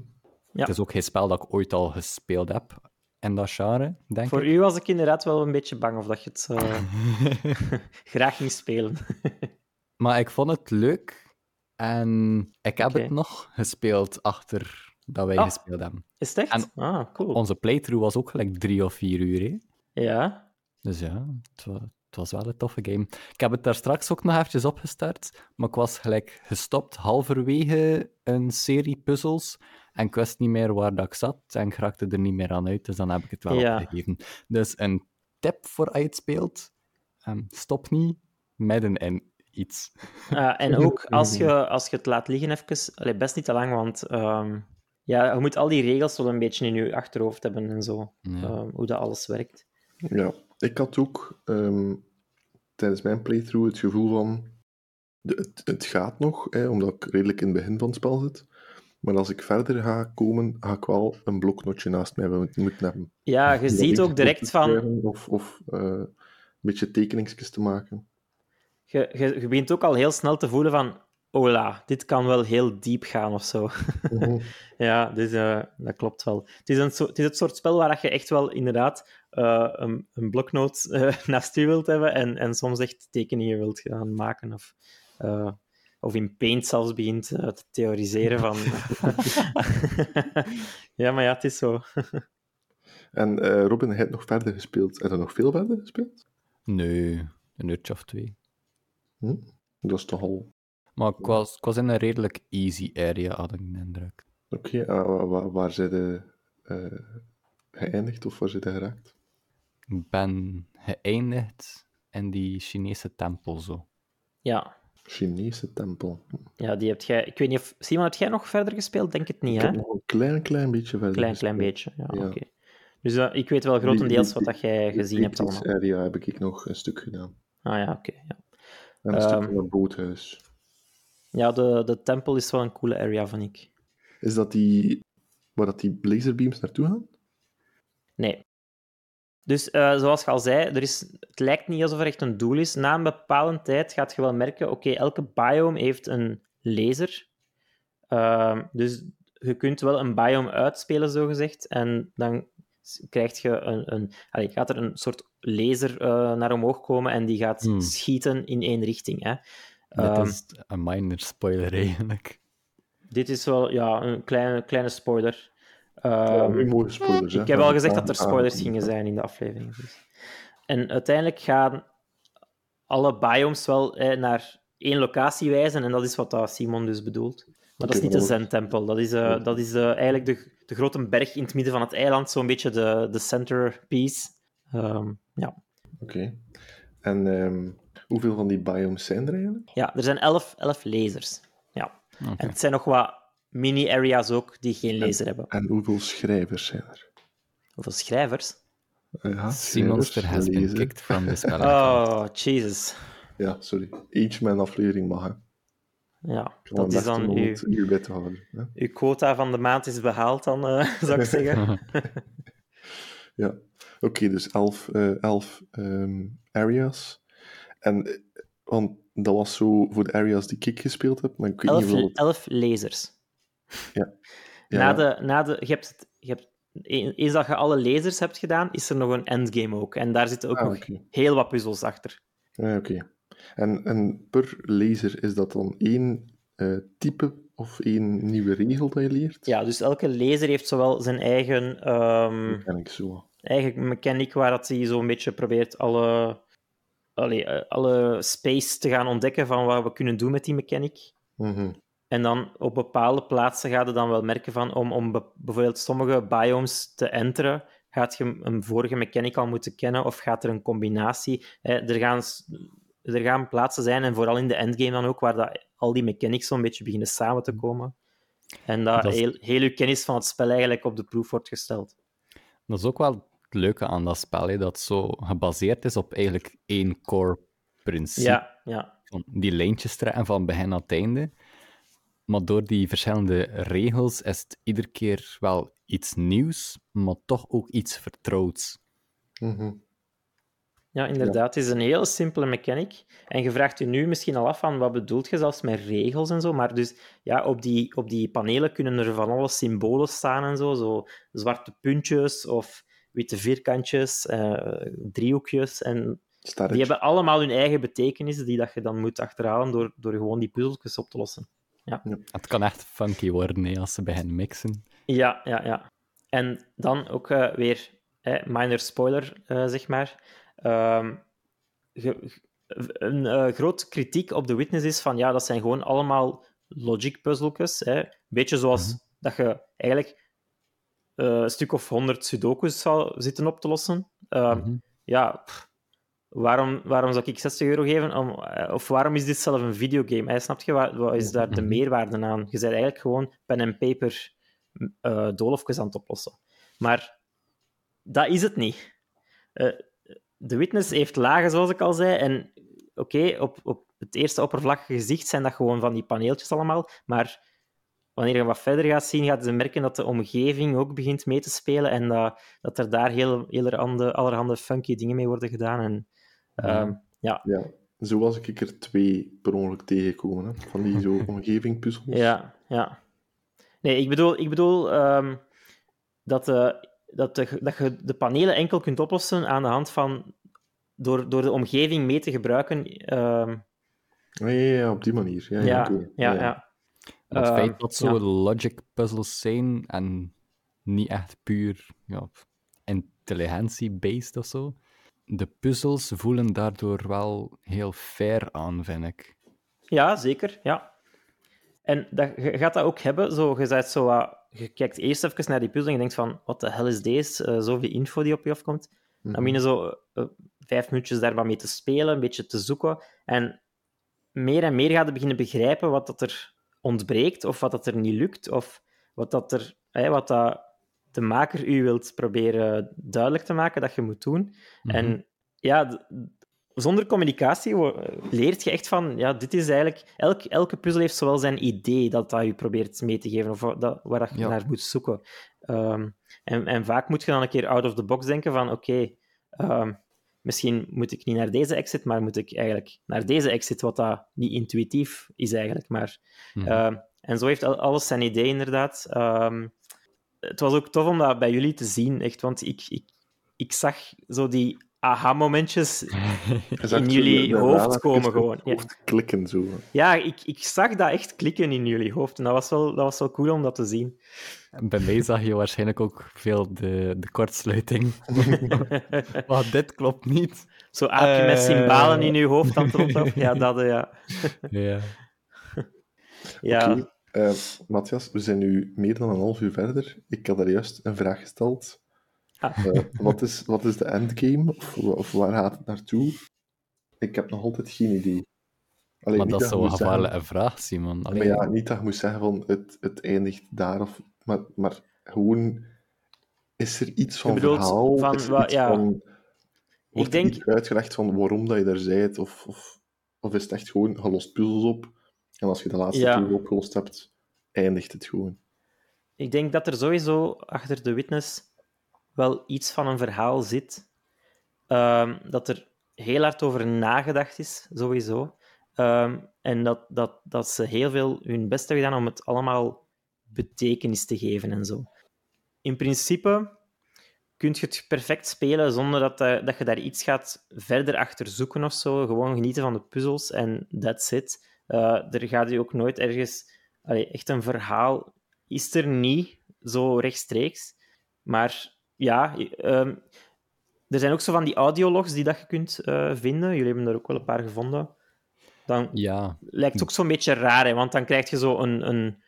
Ja. Het is ook geen spel dat ik ooit al gespeeld heb in dat genre, denk Voor ik. u was ik inderdaad wel een beetje bang of dat je het eh, graag ging spelen. Maar ik vond het leuk en ik heb het nog gespeeld achter dat wij Ah. gespeeld hebben. Is het echt? En ah, cool. Onze playthrough was ook gelijk drie of vier uur. Hè? Ja. Dus ja, het was, wel een toffe game. Ik heb het daar straks ook nog eventjes opgestart, maar ik was gelijk gestopt halverwege een serie puzzels en ik wist niet meer waar dat ik zat en ik raakte er niet meer aan uit, dus dan heb ik het wel Ja. opgegeven. Dus een tip voor als je het speelt, ehm, stop niet midden in iets. Ah, en ook als je, als je het laat liggen even, allee, best niet te lang, want ehm, ja, je moet al die regels wel een beetje in je achterhoofd hebben en zo. Ja. Ehm, hoe dat alles werkt. Ja, ik had ook ehm, tijdens mijn playthrough het gevoel van... De, het, het gaat nog, hè, omdat ik redelijk in het begin van het spel zit. Maar als ik verder ga komen, ga ik wel een bloknotje naast mij moeten moeten hebben. Ja, je dat ziet ook direct van... Of, of eh, een beetje tekeningsjes te maken. Je, je, je begint ook al heel snel te voelen van... Ola, dit kan wel heel diep gaan of zo. Mhm. Ja, dus, eh, dat klopt wel. Het is, een het is het soort spel waar je echt wel inderdaad eh, een, een bloknoot eh, naast je wilt hebben en, en soms echt tekeningen wilt gaan maken. Of, eh, of in Paint zelfs begint te theoriseren van... ja, maar ja, het is zo. En eh, Robin, hij hebt nog verder gespeeld. Heb je nog veel verder gespeeld? Nee, een uurtje of twee. Hm? Dat is toch al... Maar ik was, ik was in een redelijk easy area, had ik de indruk. Oké, ah, wa- wa- waar zijn de eh, geëindigd of waar zijn de geraakt? Ben geëindigd in die Chinese tempel zo. Ja, Chinese tempel. ja, die heb jij... Ik weet niet of... Simon, heb jij nog verder gespeeld? Denk het niet, Ik hè? heb nog een klein, klein beetje verder Klein, klein beetje. Ja, Ja. oké. Dus eh, ik weet wel grotendeels wat dat jij Die gezien hebt allemaal. area heb ik nog een stuk gedaan. Ah ja, oké. ja. En een Ehm. stuk van het boothuis. Ja, de, de tempel is wel een coole area, vind ik. Is dat die... Waar dat die laserbeams naartoe gaan? Nee. Dus eh, zoals je al zei, er is, het lijkt niet alsof er echt een doel is. Na een bepaalde tijd gaat je wel merken, oké, elke biome heeft een laser. Ehm, dus je kunt wel een biome uitspelen, zogezegd. En dan krijg je een, een, allee, gaat er een soort laser eh, naar omhoog komen en die gaat Hmm. schieten in één richting. Hè. Ehm, is een minor spoiler eigenlijk. Dit is wel ja, een kleine, kleine spoiler. Ja, Ehm, mooie spoilers, hè. Ik heb al gezegd dat er spoilers gingen zijn in de aflevering. Dus. En uiteindelijk gaan alle biomes wel eh, naar één locatie wijzen, en dat is wat dat Simon dus bedoelt. Maar dat is niet de Zen-tempel. Dat is, eh, dat is eh, eigenlijk de, de grote berg in het midden van het eiland, zo'n beetje de, de centerpiece. Ehm, ja. Oké. En ehm, hoeveel van die biomes zijn er eigenlijk? ja, er zijn elf, elf lasers. Ja. En het zijn nog wat mini-areas ook die geen laser hebben. En hoeveel schrijvers zijn er? Hoeveel schrijvers? Ja, Simonster schrijvers, has been kicked from spell. Oh, Jesus. Ja, sorry. Each man aflevering mag, hè. Ja, dat mijn is dan uw, te houden. Hè. uw quota van de maand is behaald, dan eh, zou ik zeggen. Ja. Oké, dus elf, eh, elf ehm, areas. En, eh, want dat was zo voor de areas die ik gespeeld heb, maar ik weet niet elf, elf lasers. Ja, Na de, na de, je hebt, het- je hebt, eens dat je alle lasers hebt gedaan, is er nog een endgame ook. En daar zitten ook Ah, nog heel wat puzzels achter. Ja, oké. En, en per laser is dat dan één eh, type of één nieuwe regel dat je leert? Ja, dus elke laser heeft zowel zijn eigen, ken ik zo. eigen mechanic, waar dat hij zo'n beetje probeert alle, allee, eh, alle space te gaan ontdekken van wat we kunnen doen met die mechanic. Mhm. En dan op bepaalde plaatsen ga je dan wel merken van om, om be- bijvoorbeeld sommige biomes te enteren, gaat je een vorige mechanic al moeten kennen of gaat er een combinatie. Er, gaan, er gaan plaatsen zijn, en vooral in de endgame dan ook, waar dat, al die mechanics zo'n beetje beginnen samen te komen. En dat, Dat is- heel, heel je kennis van het spel eigenlijk op de proef wordt gesteld. Dat is ook wel het leuke aan dat spel, hè, dat het zo gebaseerd is op eigenlijk één core principe. Ja, ja. Die lijntjes trekken van begin naar het einde. Maar door die verschillende regels is het iedere keer wel iets nieuws, maar toch ook iets vertrouwds. Mhm. Ja, inderdaad. Het is een heel simpele mechanic. En je vraagt je nu misschien al af van wat bedoelt je zelfs met regels en zo. Maar dus ja, op die, op die panelen kunnen er van alle symbolen staan en zo. Zo zwarte puntjes of witte vierkantjes, eh, driehoekjes. En die hebben allemaal hun eigen betekenis die dat je dan moet achterhalen door, door gewoon die puzzeltjes op te lossen. Het kan echt funky worden hè, als ze beginnen mixen. Ja, ja, ja. En dan ook eh, weer, eh, minor spoiler, eh, zeg maar. Ehm, ge- een eh, groot kritiek op de Witness is van, ja, dat zijn gewoon allemaal logic puzzeltjes. Hè. Beetje zoals Mhm. dat je eigenlijk eh, een stuk of honderd sudokus zou zitten op te lossen. Ehm, Mhm. Ja, pff, waarom, waarom zou ik 60 euro geven? Om, eh, of waarom is dit zelf een videogame? Hè? Snap je, wat, wat is daar de Mhm. meerwaarde aan? Je bent eigenlijk gewoon pen en paper uh, doolhofjes aan het oplossen. Maar dat is het niet. Uh, de witness heeft lagen, zoals ik al zei. En oké, op, op het eerste oppervlakkige gezicht zijn dat gewoon van die paneeltjes allemaal. Maar wanneer je wat verder gaat zien, gaat je merken dat de omgeving ook begint mee te spelen en dat, dat er daar heel, heel allerhande, allerhande funky dingen mee worden gedaan. En, uh, ja. ja. Zo was ik er twee per ongeluk tegengekomen, hè? van die zo omgeving Ja, ja. Nee, ik bedoel, ik bedoel um, dat, de, dat, de, dat je de panelen enkel kunt oplossen aan de hand van door, door de omgeving mee te gebruiken. Um... Ja, ja, ja, op die manier. Ja, ja, ja. ja, Het feit ehm, dat zo logic puzzles zijn en niet echt puur ja, intelligentie-based of zo. De puzzels voelen daardoor wel heel fair aan, vind ik. Ja, zeker. Ja. En dat, je gaat dat ook hebben. Zo, je, zegt zo, uh, je kijkt eerst even naar die puzzel en je denkt van, wat de hel is deze? Uh, zoveel info die op je afkomt. Dan ben je zo uh, vijf minuutjes daar wat mee te spelen, een beetje te zoeken. En meer en meer gaat je beginnen begrijpen wat dat er ontbreekt, of wat dat er niet lukt, of wat, dat er, wat dat de maker u wilt proberen duidelijk te maken dat je moet doen. Mhm. En ja, zonder communicatie leert je echt van, ja, dit is eigenlijk... Elk, elke puzzel heeft zowel zijn idee dat dat je probeert mee te geven, of dat, waar je naar moet zoeken. Ehm, en, en vaak moet je dan een keer out of the box denken van, oké, ehm, misschien moet ik niet naar deze exit, maar moet ik eigenlijk naar deze exit, wat dat niet intuïtief is eigenlijk. Maar, mhm. ehm, en zo heeft alles zijn idee, inderdaad. het was ook tof om dat bij jullie te zien, echt, want ik, ik, ik zag zo die aha-momentjes in jullie hoofd komen gewoon. Hoofd klikken zo. Ja, ik, ik zag dat echt klikken in jullie hoofd. En dat was wel, dat was wel cool om dat te zien. En bij mij zag je waarschijnlijk ook veel de, de kortsluiting. maar dit klopt niet. Zo aapje met symbolen in je hoofd aan het Ja, dat, ja. ja. ja. Okay. Uh, Matthias, we zijn nu meer dan een half uur verder. Ik had er juist een vraag gesteld Ah. Uh, wat, is, wat is de endgame? Of, of, waar gaat het naartoe? Ik heb nog altijd geen idee. Alleen, maar dat is zo'n gevaarlijke vraag, Simon. Maar ja, niet dat je moet zeggen van het, het eindigt daar, of, maar, maar gewoon... Is er iets van bedoelt, verhaal? Van, is er ja. van, wordt ik denk... uitgelegd van waarom dat je daar bent? Of, of, of is het echt gewoon, je lost puzzels op, en als je de laatste ja. opgelost hebt, eindigt het gewoon? Ik denk dat er sowieso achter de witness wel iets van een verhaal zit. Ehm, dat er heel hard over nagedacht is, sowieso. Ehm, en dat, dat, dat ze heel veel hun best hebben gedaan om het allemaal betekenis te geven en zo. In principe kun je het perfect spelen zonder dat, uh, dat je daar iets gaat verder achter zoeken of zo. Gewoon genieten van de puzzels en that's it. Uh, er gaat je ook nooit ergens... Allee, echt een verhaal is er niet, zo rechtstreeks. Maar ja, ehm, er zijn ook zo van die audiologs die dat je kunt uh, vinden. Jullie hebben er ook wel een paar gevonden. Dan ja. lijkt het ook zo'n beetje raar, hè, want dan krijg je zo een, een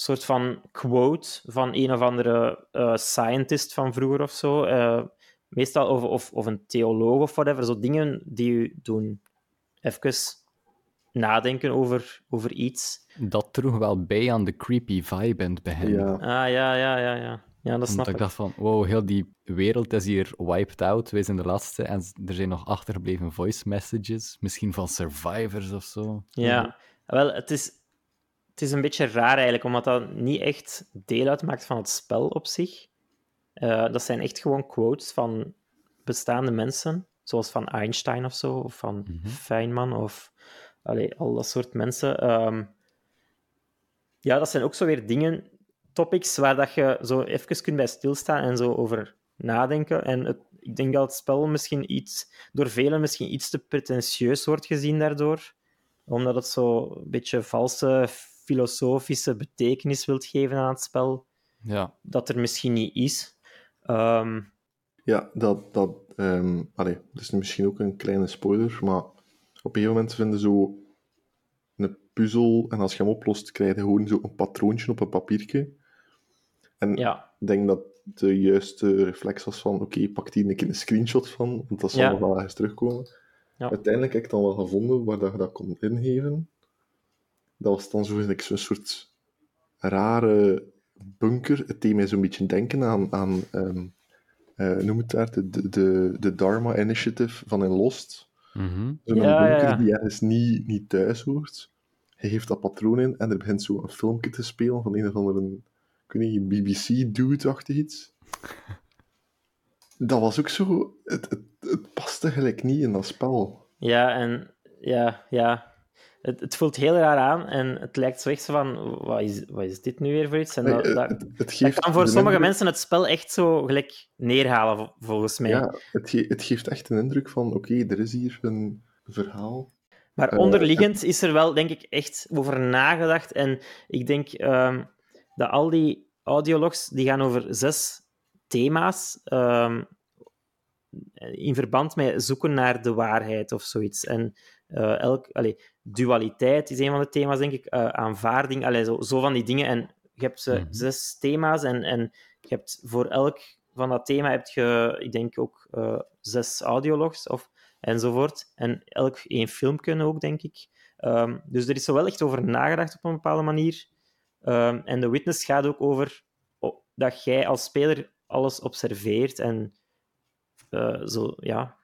soort van quote van een of andere uh, scientist van vroeger of zo. Uh, meestal, of, of, of een theoloog of whatever. Zo dingen die u doen even nadenken over, over iets. Dat droeg wel bij aan de creepy vibe in het begin. Ja. Ah, ja, ja, ja, ja. Ja, dat snap ik. ik dacht van, wow, heel die wereld is hier wiped out. Wij zijn de laatste en er zijn nog achtergebleven voice messages. Misschien van survivors of zo. Ja, wel, het is, het is een beetje raar eigenlijk, omdat dat niet echt deel uitmaakt van het spel op zich. Uh, dat zijn echt gewoon quotes van bestaande mensen, zoals van Einstein of zo, of van mm Feynman, of allee, al dat soort mensen. Um, ja, dat zijn ook zo weer dingen topics waar dat je zo even kunt bij stilstaan en zo over nadenken. En het, ik denk dat het spel misschien iets, door velen misschien iets te pretentieus wordt gezien daardoor. Omdat het zo een beetje valse filosofische betekenis wilt geven aan het spel. Ja. Dat er misschien niet is. Ehm, ja, dat, dat, um, allee, dat is misschien ook een kleine spoiler, maar op een gegeven moment vinden zo een puzzel en als je hem oplost, krijg je gewoon zo een patroontje op een papiertje. En ja. ik denk dat de juiste reflex was van, oké, pak die een keer een screenshot van, want dat zal ja. nog wel eens terugkomen. Ja. Uiteindelijk heb ik dan wel gevonden waar dat je dat kon ingeven. Dat was dan zo, een soort rare bunker. Het deed mij zo'n beetje denken aan, aan ehm, eh, noem het daar, de, de, de, Dharma Initiative van in Lost. Mhm. Zo'n Ja, bunker ja. die ergens niet, niet thuis hoort. Hij heeft dat patroon in en er begint zo een filmpje te spelen van een of andere, ik weet niet, BBC-dude-achtig iets. Dat was ook zo, het, het, het paste gelijk niet in dat spel. Ja, en ja, ja. Het, het voelt heel raar aan en het lijkt zo echt zo van, wat is, wat is dit nu weer voor iets? En dat, dat, het, dat geeft kan voor sommige indruk- mensen het spel echt zo gelijk neerhalen, vol- volgens mij. Ja, het, ge- het geeft echt een indruk van, oké, er is hier een verhaal. Maar Eh, onderliggend is er wel, denk ik, echt over nagedacht. En ik denk ehm, dat al die audiologs, die gaan over zes thema's ehm, in verband met zoeken naar de waarheid of zoiets. En eh, elk, allee, dualiteit is een van de thema's, denk ik. eh, aanvaarding, allee, zo, zo van die dingen. En je hebt Mhm. zes thema's en, en je hebt voor elk van dat thema heb je, ik denk ook, eh, zes audiologs of, enzovoort. En elk één filmpje ook, denk ik. Ehm, dus er is zo wel echt over nagedacht op een bepaalde manier. Ehm, en de witness gaat ook over o- dat jij als speler alles observeert en zo, ja.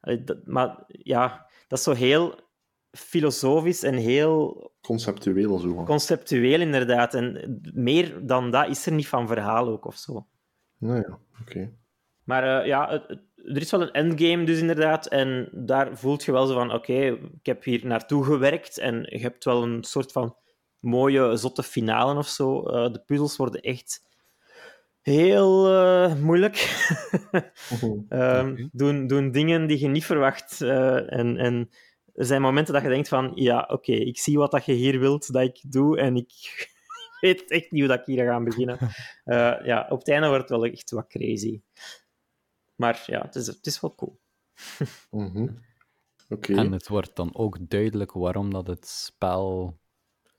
Allee, dat- maar ja, dat is zo heel filosofisch en heel Conceptueel zo. conceptueel, inderdaad. En meer dan dat is er niet van verhaal ook of zo. Nou ja, oké. Maar eh, ja, het- het- er is wel een endgame dus inderdaad. En daar voelt je wel zo van, oké, ik heb hier naartoe gewerkt en je hebt wel een soort van mooie, zotte finale of zo. Eh, de puzzels worden echt heel eh, moeilijk. Ehm, Oké. doen, doen dingen die je niet verwacht. eh, en, en er zijn momenten dat je denkt van, ja, oké, ik zie wat dat je hier wilt dat ik doe en ik weet echt niet hoe dat ik hier ga beginnen. Eh, ja, op het einde wordt het wel echt wat crazy. Maar ja, het is, het is wel cool. Mhm. Oké. En het wordt dan ook duidelijk waarom dat het spel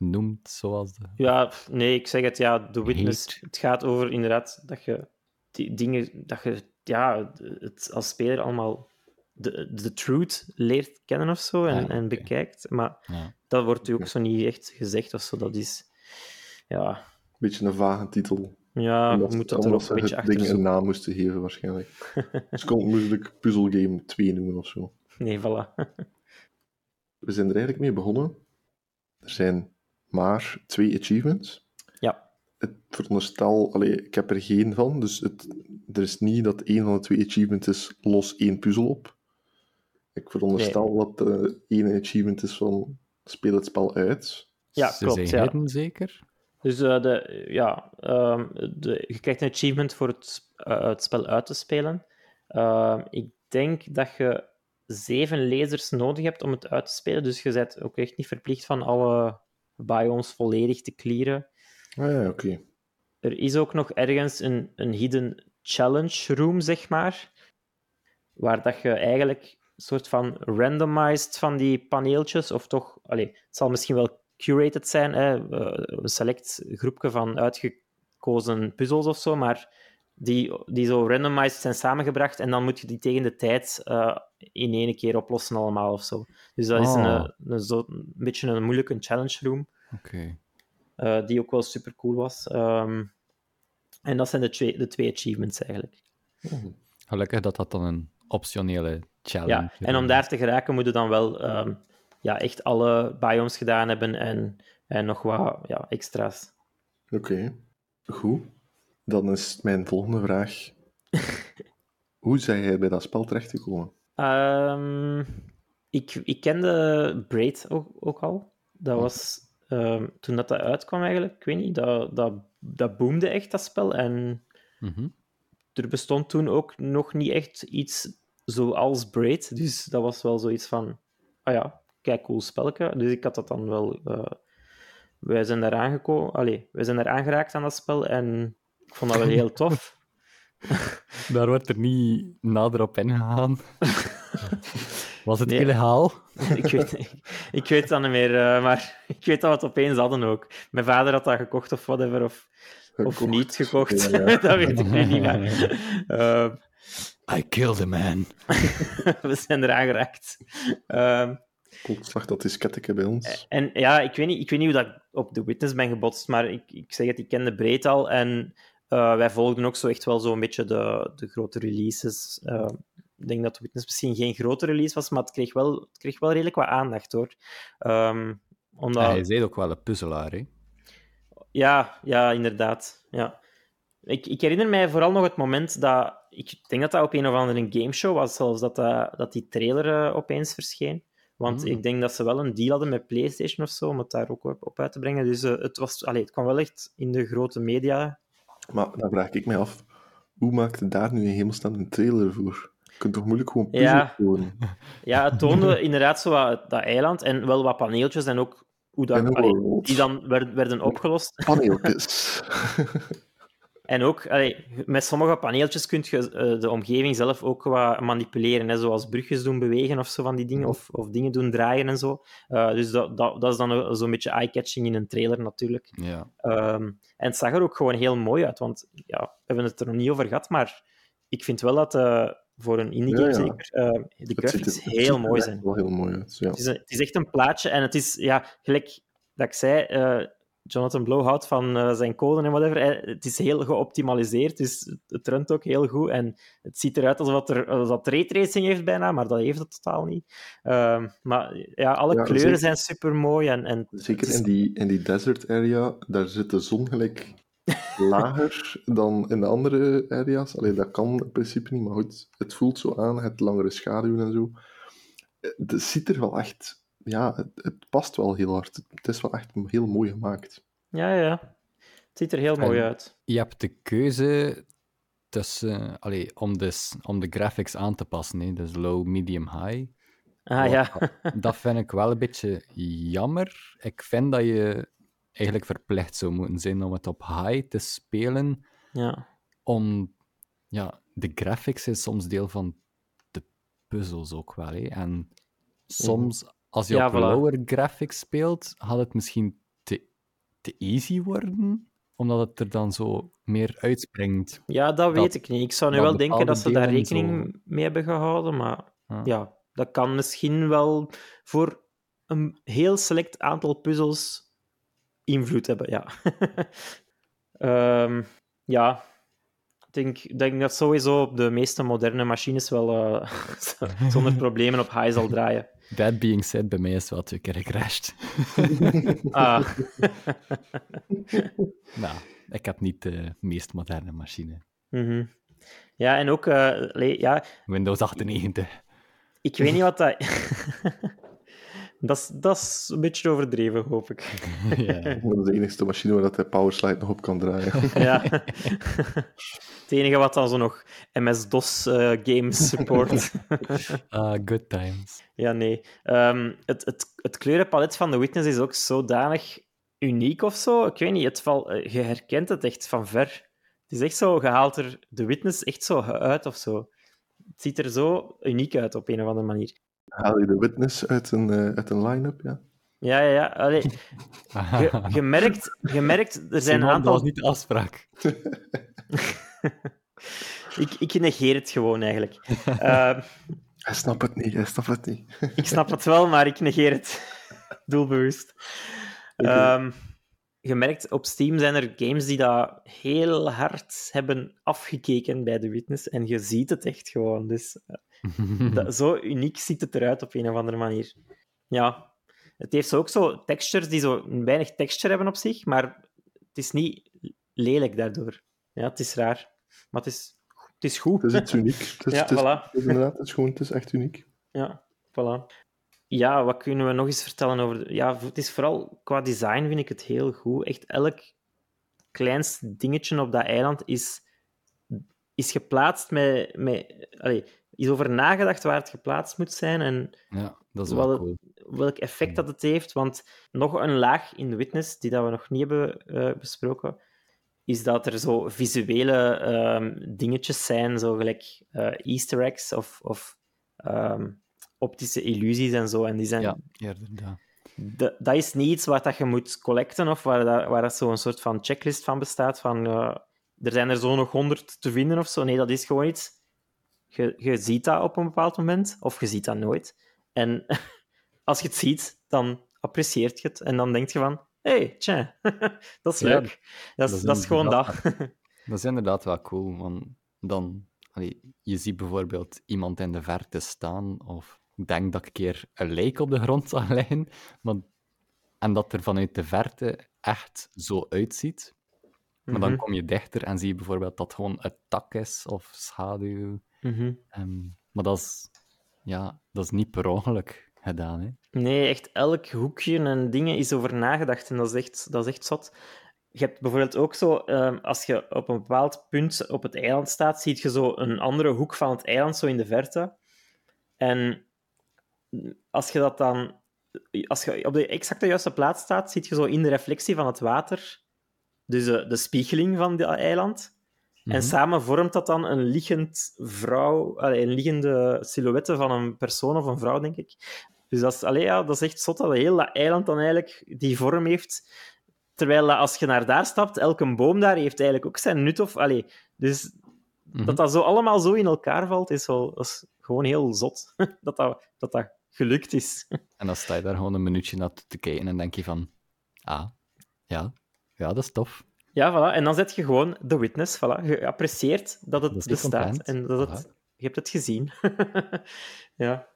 noemt zoals de... Ja, nee, ik zeg het, ja, The Witness. Heet. Het gaat over inderdaad dat je die dingen, dat je ja, het als speler allemaal de, de truth leert kennen of zo en, Ah, en bekijkt. Maar Ja. dat wordt u ook zo niet echt gezegd of zo. Dat is, ja, Beetje een vage titel. ja omdat moet dat er omdat een beetje het achter ding een naam moesten geven, waarschijnlijk. dus kon moeilijk Puzzle Game 2 noemen of zo. Nee, voilà. We zijn er eigenlijk mee begonnen. Er zijn maar twee achievements. Ja, Het veronderstel, allee, ik heb er geen van, dus het, er is niet dat één van de twee achievements is los één puzzel op. Ik veronderstel dat de ene achievement is van speel het spel uit. Ja, Ze klopt, zijn ja. hidden, zeker? Dus eh, de, ja, ehm, de, je krijgt een achievement voor het, eh, het spel uit te spelen. Ehm, ik denk dat je zeven lezers nodig hebt om het uit te spelen. Dus je bent ook echt niet verplicht van alle biomes volledig te clearen. Ah ja, oké. Er is ook nog ergens een, een hidden challenge room, zeg maar. Waar dat je eigenlijk een soort van randomized van die paneeltjes, of toch, allee, het zal misschien wel curated zijn, hè, een select groepje van uitgekozen puzzels of zo, maar die, die zo randomized zijn samengebracht en dan moet je die tegen de tijd eh, in één keer oplossen allemaal of zo. Dus dat is een, Oh. eh, een, zo, een beetje een moeilijke challenge room. Oké. Eh, die ook wel super cool was. Ehm, en dat zijn de twee, de twee achievements eigenlijk. Mhm. Gelukkig dat dat dan een optionele challenge Ja, en om daar te geraken moet je dan wel ehm, ja, echt alle biomes gedaan hebben en, en nog wat ja, extra's. Oké, goed. Dan is mijn volgende vraag. Hoe zijn jij bij dat spel terechtgekomen? Ehm, ik, ik kende Braid ook, ook al. Dat was ehm, toen dat, dat uitkwam eigenlijk. Ik weet niet, dat, dat, dat boomde echt, dat spel. En Mhm. er bestond toen ook nog niet echt iets zoals Braid. Dus dat was wel zoiets van, ah ja, kijk, cool spelletje. Dus ik had dat dan wel... eh, wij zijn daar aangekomen... Allee, wij zijn daar aangeraakt aan dat spel en ik vond dat wel heel tof. Daar wordt er niet nader op ingegaan. Was het Nee. illegaal? ik, weet, ik, ik weet dat niet meer, eh, maar ik weet dat we het opeens hadden ook. Mijn vader had dat gekocht of whatever, of, of niet gekocht. Ja, ja. dat weet ik nu niet meer. Eh, I killed a man. we zijn eraan geraakt. Ehm, Plots zag dat disketteke bij ons. En ja, ik weet, niet, ik weet niet hoe dat ik op The Witness ben gebotst, maar ik, ik zeg het, ik kende Breed al en eh, wij volgden ook zo echt wel zo'n beetje de, de grote releases. Eh, ik denk dat Witness misschien geen grote release was, maar het kreeg wel, het kreeg wel redelijk wat aandacht, hoor. Ehm, omdat... Hij zei ook wel een puzzelaar, hè? Ja, ja, inderdaad. Ja. Ik, ik herinner mij vooral nog het moment dat... Ik denk dat dat op een of andere gameshow was, zelfs dat, dat, dat die trailer uh, opeens verscheen. Want Hmm. ik denk dat ze wel een deal hadden met PlayStation of zo, om het daar ook op, op uit te brengen. Dus uh, het, was, allee, het kwam wel echt in de grote media. Maar dan vraag ik mij af, hoe maakte daar nu in hemelsnaam een trailer voor? Je kunt toch moeilijk gewoon puzzelen Ja. tonen? Ja, het toonde inderdaad zo wat, dat eiland en wel wat paneeltjes en ook hoe dat, En allee, die dan werd- werden opgelost. Paneeltjes. En ook, allee, met sommige paneeltjes kun je eh, de omgeving zelf ook wat manipuleren, hè, zoals brugjes doen bewegen of zo van die dingen, of, of dingen doen draaien en zo. Eh, dus dat, dat, dat is dan zo'n beetje eye-catching in een trailer natuurlijk. Ja. Ehm, en het zag er ook gewoon heel mooi uit, want ja, we hebben het er nog niet over gehad, maar ik vind wel dat eh, voor een indie game Ja, ja. zeker de ziet graphics heel mooi zijn. wel heel mooi uit, ja. Het is, een- het is echt een plaatje en het is, ja, gelijk dat ik zei, Jonathan Blow houdt van eh, zijn code en whatever. eh, het is heel geoptimaliseerd, dus het runt ook heel goed. En het ziet eruit alsof het er, alsof dat raytracing heeft bijna, maar dat heeft het totaal niet. Ehm, maar ja, alle Ja, kleuren zeker. zijn super mooi. En, en Zeker is- in die, in die desert area, daar zit de zon gelijk lager dan in de andere areas. Allee, dat kan in principe niet, maar goed, het voelt zo aan, het langere schaduwen en zo. Het ziet er wel echt... Ja, het, het past wel heel hard. Het is wel echt heel mooi gemaakt. ja, ja, het ziet er heel mooi En- uit. Je hebt de keuze tussen, allee, om, de, om de graphics aan te passen, hè, dus low, medium, high. Ah ja, Dat vind ik wel een beetje jammer. Ik vind dat je eigenlijk verplicht zou moeten zijn om het op high te spelen, ja. om ja, de graphics is soms deel van de puzzels ook wel. Hè. En soms, als je Ja, op voilà. lower graphics speelt, had het misschien te, te easy worden, omdat het er dan zo meer uitspringt. ja, dat weet ik niet. Ik zou nu wel denken dat ze daar rekening mee hebben gehouden, maar Ja. ja, dat kan misschien wel voor een heel select aantal puzzels invloed hebben, ja. Ehm, ja, ik denk, denk dat sowieso op de meeste moderne machines wel eh, zonder problemen op high zal draaien. That being said, bij mij is het wel twee keer gecrashed. Ah, nou, ik heb niet de meest moderne machine. mhm. Ja, en ook, eh, le- ja, Windows 98. ik weet niet wat dat... dat, is, dat is een beetje overdreven, hoop ik. ja. Dat is de enige machine waar dat hij PowerSlide nog op kan draaien. Ja. Het enige wat dan zo nog MS-DOS eh, games support. Ah, good times. ja, nee. Ehm, het, het, het kleurenpalet van The Witness is ook zodanig uniek of zo. Ik weet niet, het val, eh, je herkent het echt van ver. Het is echt zo, je haalt er The Witness echt zo uit of zo. Het ziet er zo uniek uit op een of andere manier. Haal je de witness uit een, eh, uit een line-up, ja? Ja, ja, ja. Allee, je, je, merkt, je merkt, er zijn een aantal... Dat was niet de afspraak. Ik, ik negeer het gewoon eigenlijk. Ehm, Hij snapt het niet, hij snapt het niet. Ik snap het wel, maar ik negeer het doelbewust. Oké. Ehm, je merkt, op Steam zijn er games die dat heel hard hebben afgekeken bij The Witness. En je ziet het echt gewoon. Dus eh, dat, zo uniek ziet het eruit op een of andere manier. Ja. Het heeft zo ook zo textures die zo weinig texture hebben op zich, maar het is niet lelijk daardoor. Ja, het is raar. Maar het is, het is goed. Het is iets uniek. Het is, Ja, het is, voilà. het is inderdaad, het is gewoon, het is echt uniek. Ja, voilà. Ja, wat kunnen we nog eens vertellen over... de- Ja, het is vooral qua design vind ik het heel goed. Echt elk kleinste dingetje op dat eiland is, is geplaatst met... met allee, is over nagedacht waar het geplaatst moet zijn en ja, dat is wel cool. welk effect dat het heeft. Want nog een laag in de Witness, die dat we nog niet hebben eh, besproken, is dat er zo visuele ehm, dingetjes zijn, zo gelijk eh, easter eggs of, of ehm, optische illusies en zo. En die zijn, Ja, eerder dat is niet iets wat dat je moet collecten of waar, dat, waar dat zo'n soort van checklist van bestaat van eh, er zijn er zo nog honderd te vinden of zo. Nee, dat is gewoon iets... Je, je ziet dat op een bepaald moment, of je ziet dat nooit. En als je het ziet, dan apprecieert je het. En dan denk je van, hé, hey, tja, dat is Ja, leuk. Dat is, dat is gewoon dat. Dat is inderdaad wel cool, want dan... allee, je ziet bijvoorbeeld iemand in de verte staan, of ik denk dat ik een keer een lijk op de grond zag liggen, maar, en dat er vanuit de verte echt zo uitziet. Maar dan Mhm, kom je dichter en zie je bijvoorbeeld dat het gewoon een tak is, of schaduw. Ehm, maar dat is, ja, dat is niet per ongeluk gedaan, hè. Nee, echt elk hoekje en dingen is over nagedacht. En dat is echt, dat is echt zot. Je hebt bijvoorbeeld ook zo, ehm, als je op een bepaald punt op het eiland staat, zie je zo een andere hoek van het eiland zo in de verte. En als je dat dan, als je op de exacte juiste plaats staat, zie je zo in de reflectie van het water, dus de, de spiegeling van dat eiland. Mhm. En samen vormt dat dan een liggend vrouw, een liggende silhouette van een persoon of een vrouw, denk ik. Dus dat is, allee, ja, dat is echt zot dat heel dat eiland dan eigenlijk die vorm heeft. Terwijl dat als je naar daar stapt, elke boom daar heeft eigenlijk ook zijn nut. Of, allee, dus Mhm. dat dat zo allemaal zo in elkaar valt, is, wel, is gewoon heel zot. dat, dat, dat dat gelukt is. En dan sta je daar gewoon een minuutje naar te kijken en denk je van... Ah, ja, ja, dat is tof. Ja, voilà. En dan zet je gewoon The Witness. Voilà. Je apprecieert dat het Dat bestaat en dat het, Voilà. je hebt het gezien. ja.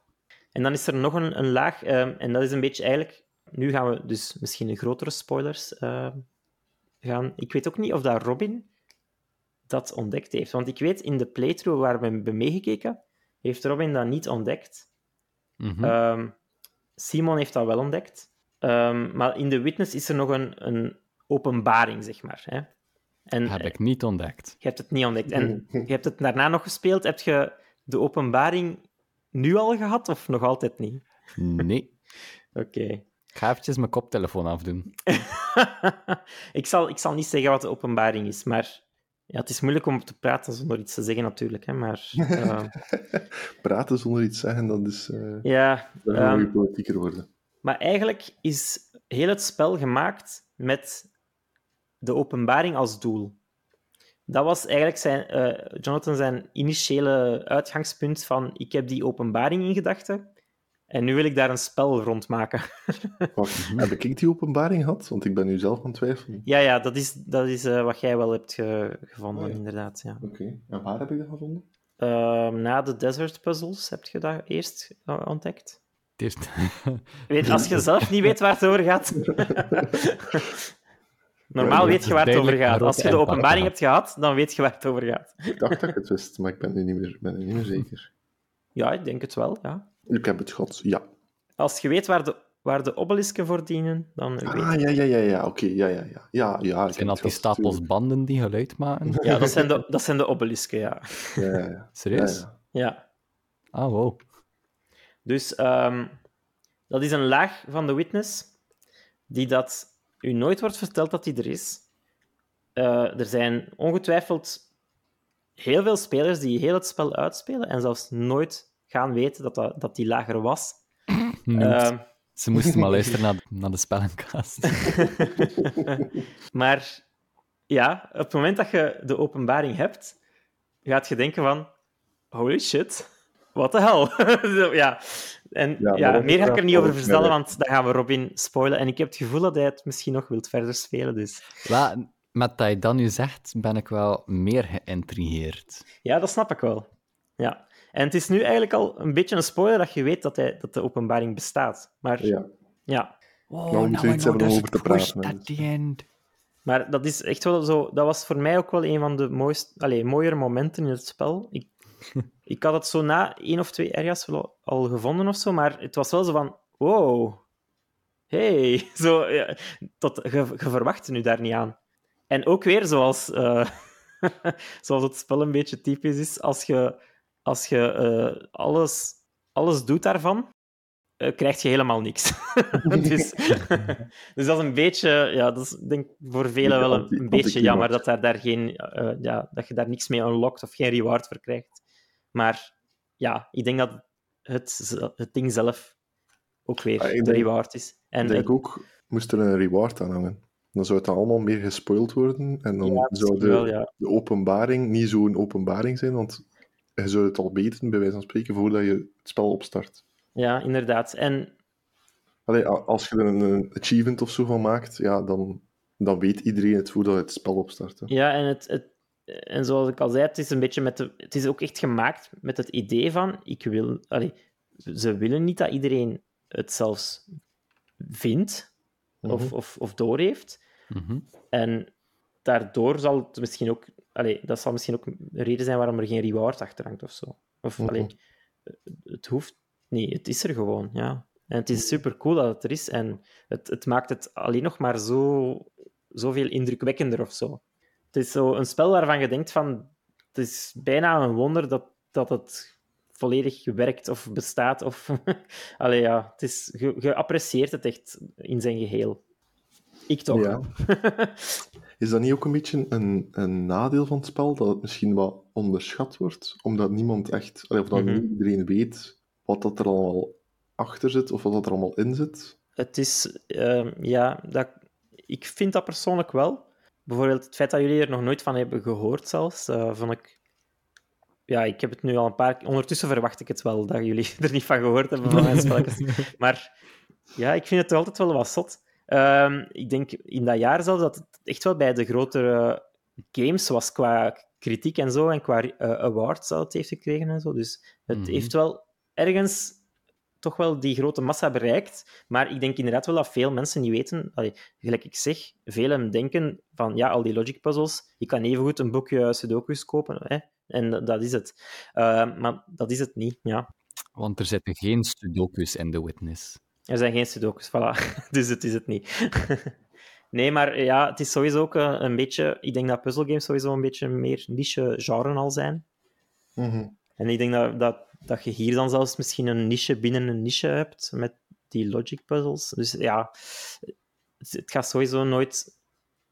En dan is er nog een, een laag, ehm, en dat is een beetje eigenlijk... Nu gaan we dus misschien een grotere spoilers ehm, gaan. Ik weet ook niet of dat Robin dat ontdekt heeft. Want ik weet, in de playthrough waar we hebben meegekeken, heeft Robin dat niet ontdekt. Mhm. Ehm, Simon heeft dat wel ontdekt. Maar in The Witness is er nog een, een openbaring, zeg maar. Hè? En Heb eh, ik niet ontdekt. je hebt het niet ontdekt. En je hebt het daarna nog gespeeld. Heb je de openbaring nu al gehad of nog altijd niet? Nee. Oké. Ik ga eventjes mijn koptelefoon afdoen. ik, zal, ik zal niet zeggen wat de openbaring is, maar ja, het is moeilijk om te praten zonder iets te zeggen natuurlijk. Hè, maar eh, Praten zonder iets zeggen, dat is... eh ja, ehm, politieker worden. Maar eigenlijk is heel het spel gemaakt met de openbaring als doel. Dat was eigenlijk zijn, eh, Jonathan zijn initiële uitgangspunt van ik heb die openbaring in gedachten en nu wil ik daar een spel rond maken. Wacht, heb ik die openbaring gehad? Want ik ben nu zelf aan het twijfelen. ja, ja, dat is, dat is eh, wat jij wel hebt ge- gevonden, Oh ja. inderdaad. Ja. Oké, en waar heb ik dat gevonden? Ehm, na de desert puzzles heb je dat eerst eh, ontdekt. Eerst... Weet, als je zelf niet weet waar het over gaat. Normaal Ja, weet je waar het over gaat. Als je de openbaring hebt gehad, dan weet je waar het over gaat. Ik dacht dat ik het wist, maar ik ben nu niet meer, ben nu niet meer zeker. Ja, ik denk het wel. Ja. Ik heb het gehad, ja. Als je weet waar de, waar de obelisken voor dienen, dan weet Ah, ja, ja, ja, ja, oké, ja, ja, ja. Ja, ja, ik Zijn dat die stapels banden die geluid maken? Ja, dat zijn de, dat zijn de obelisken, ja. Ja, ja, ja. ja, Serieus? ja. ja. Ah, wow. Dus ehm, dat is een laag van de witness, die dat u nooit wordt verteld dat die er is. Eh, er zijn ongetwijfeld heel veel spelers die heel het spel uitspelen en zelfs nooit gaan weten dat, dat, dat die lager was. Ehm, Ze moesten maar luisteren naar, naar de spellenkast. maar ja, op het moment dat je de openbaring hebt, gaat je denken van... Holy shit, what the hell? Ja, en Ja, meer ga ik er niet over vertellen, want dan gaan we Robin spoilen. En ik heb het gevoel dat hij het misschien nog wilt verder spelen, dus... Met dat je dat nu zegt, ben ik wel meer geïntrigeerd. Ja, dat snap ik wel. Ja. En het is nu eigenlijk al een beetje een spoiler dat je weet dat, hij, dat de openbaring bestaat. Maar ja, Ja. Oh, Nou, we moeten iets hebben over te praten, At dus. the end. Maar dat is echt wel zo. Dat was voor mij ook wel een van de mooiste, allez, mooiere momenten in het spel. Ik, ik had het zo na één of twee areas al gevonden of zo, maar het was wel zo van: wow, hey, zo, ja, tot, je, je verwacht er nu daar niet aan. En ook weer zoals, eh, zoals het spel een beetje typisch is, als je, als je eh, alles, alles doet daarvan, eh, krijg je helemaal niks. dus, dus dat is een beetje, ja, dat is denk voor velen wel een, beetje jammer dat, daar, daar geen, ja, dat je daar niks mee unlockt of geen reward voor krijgt. Maar ja, ik denk dat het, het ding zelf ook weer Ah, de denk- reward is. En Ik denk het- ook, moest er een reward aan hangen. Dan zou het allemaal meer gespoild worden. En dan ja, zou de, wel, ja. de openbaring niet zo'n openbaring zijn, want je zou het al weten, bij wijze van spreken, voordat je het spel opstart. Ja, inderdaad. En Allee, als je er een, een achievement of zo van maakt, ja, dan, dan weet iedereen het voordat het spel opstart. hè. Ja, en, het, het, en zoals ik al zei, het is een beetje met de, het is ook echt gemaakt met het idee van, ik wil, allee, ze willen niet dat iedereen het zelfs vindt of, Mhm. of, of doorheeft. Mhm. En daardoor zal het misschien ook, allee, dat zal misschien ook een reden zijn waarom er geen reward achter hangt of zo. Of, allee, het hoeft niet, het is er gewoon, ja. En het is super cool dat het er is en het, het maakt het alleen nog maar zo, zoveel indrukwekkender of zo. Het is zo een spel waarvan je denkt van, het is bijna een wonder dat, dat het volledig werkt of bestaat. Of, allee, ja, het is, je, je apprecieert het echt in zijn geheel. Ik toch. Ja. Is dat niet ook een beetje een, een nadeel van het spel, dat het misschien wat onderschat wordt, omdat niemand echt, of dat Mhm. niet iedereen weet wat dat er allemaal achter zit, of wat dat er allemaal in zit? Het is, ehm, ja, dat, ik vind dat persoonlijk wel. Bijvoorbeeld het feit dat jullie er nog nooit van hebben gehoord, zelfs, eh, vond ik. Ja, ik heb het nu al een paar keer. Ondertussen verwacht ik het wel dat jullie er niet van gehoord hebben van mijn spelletjes. Maar ja, ik vind het toch altijd wel wat zot. Ehm, ik denk in dat jaar zelfs dat het echt wel bij de grotere games was qua kritiek en zo en qua eh, awards dat het heeft gekregen en zo. Dus het Mhm. heeft wel ergens toch wel die grote massa bereikt. Maar ik denk inderdaad wel dat veel mensen niet weten. Allee, gelijk ik zeg, velen denken van ja, al die logic puzzles, je kan evengoed een boekje Sudoku's kopen. Hè? En dat- dat is het. Eh, maar dat is het niet, ja. Want er zitten geen sudokus in The Witness. Er zijn geen Sudoku's, voilà. dus het is het niet. nee, maar ja, het is sowieso ook eh, een beetje... Ik denk dat puzzelgames sowieso een beetje meer niche-genre al zijn. Mhm. En ik denk dat, dat, dat je hier dan zelfs misschien een niche binnen een niche hebt met die logic puzzles. Dus ja, het, het gaat sowieso nooit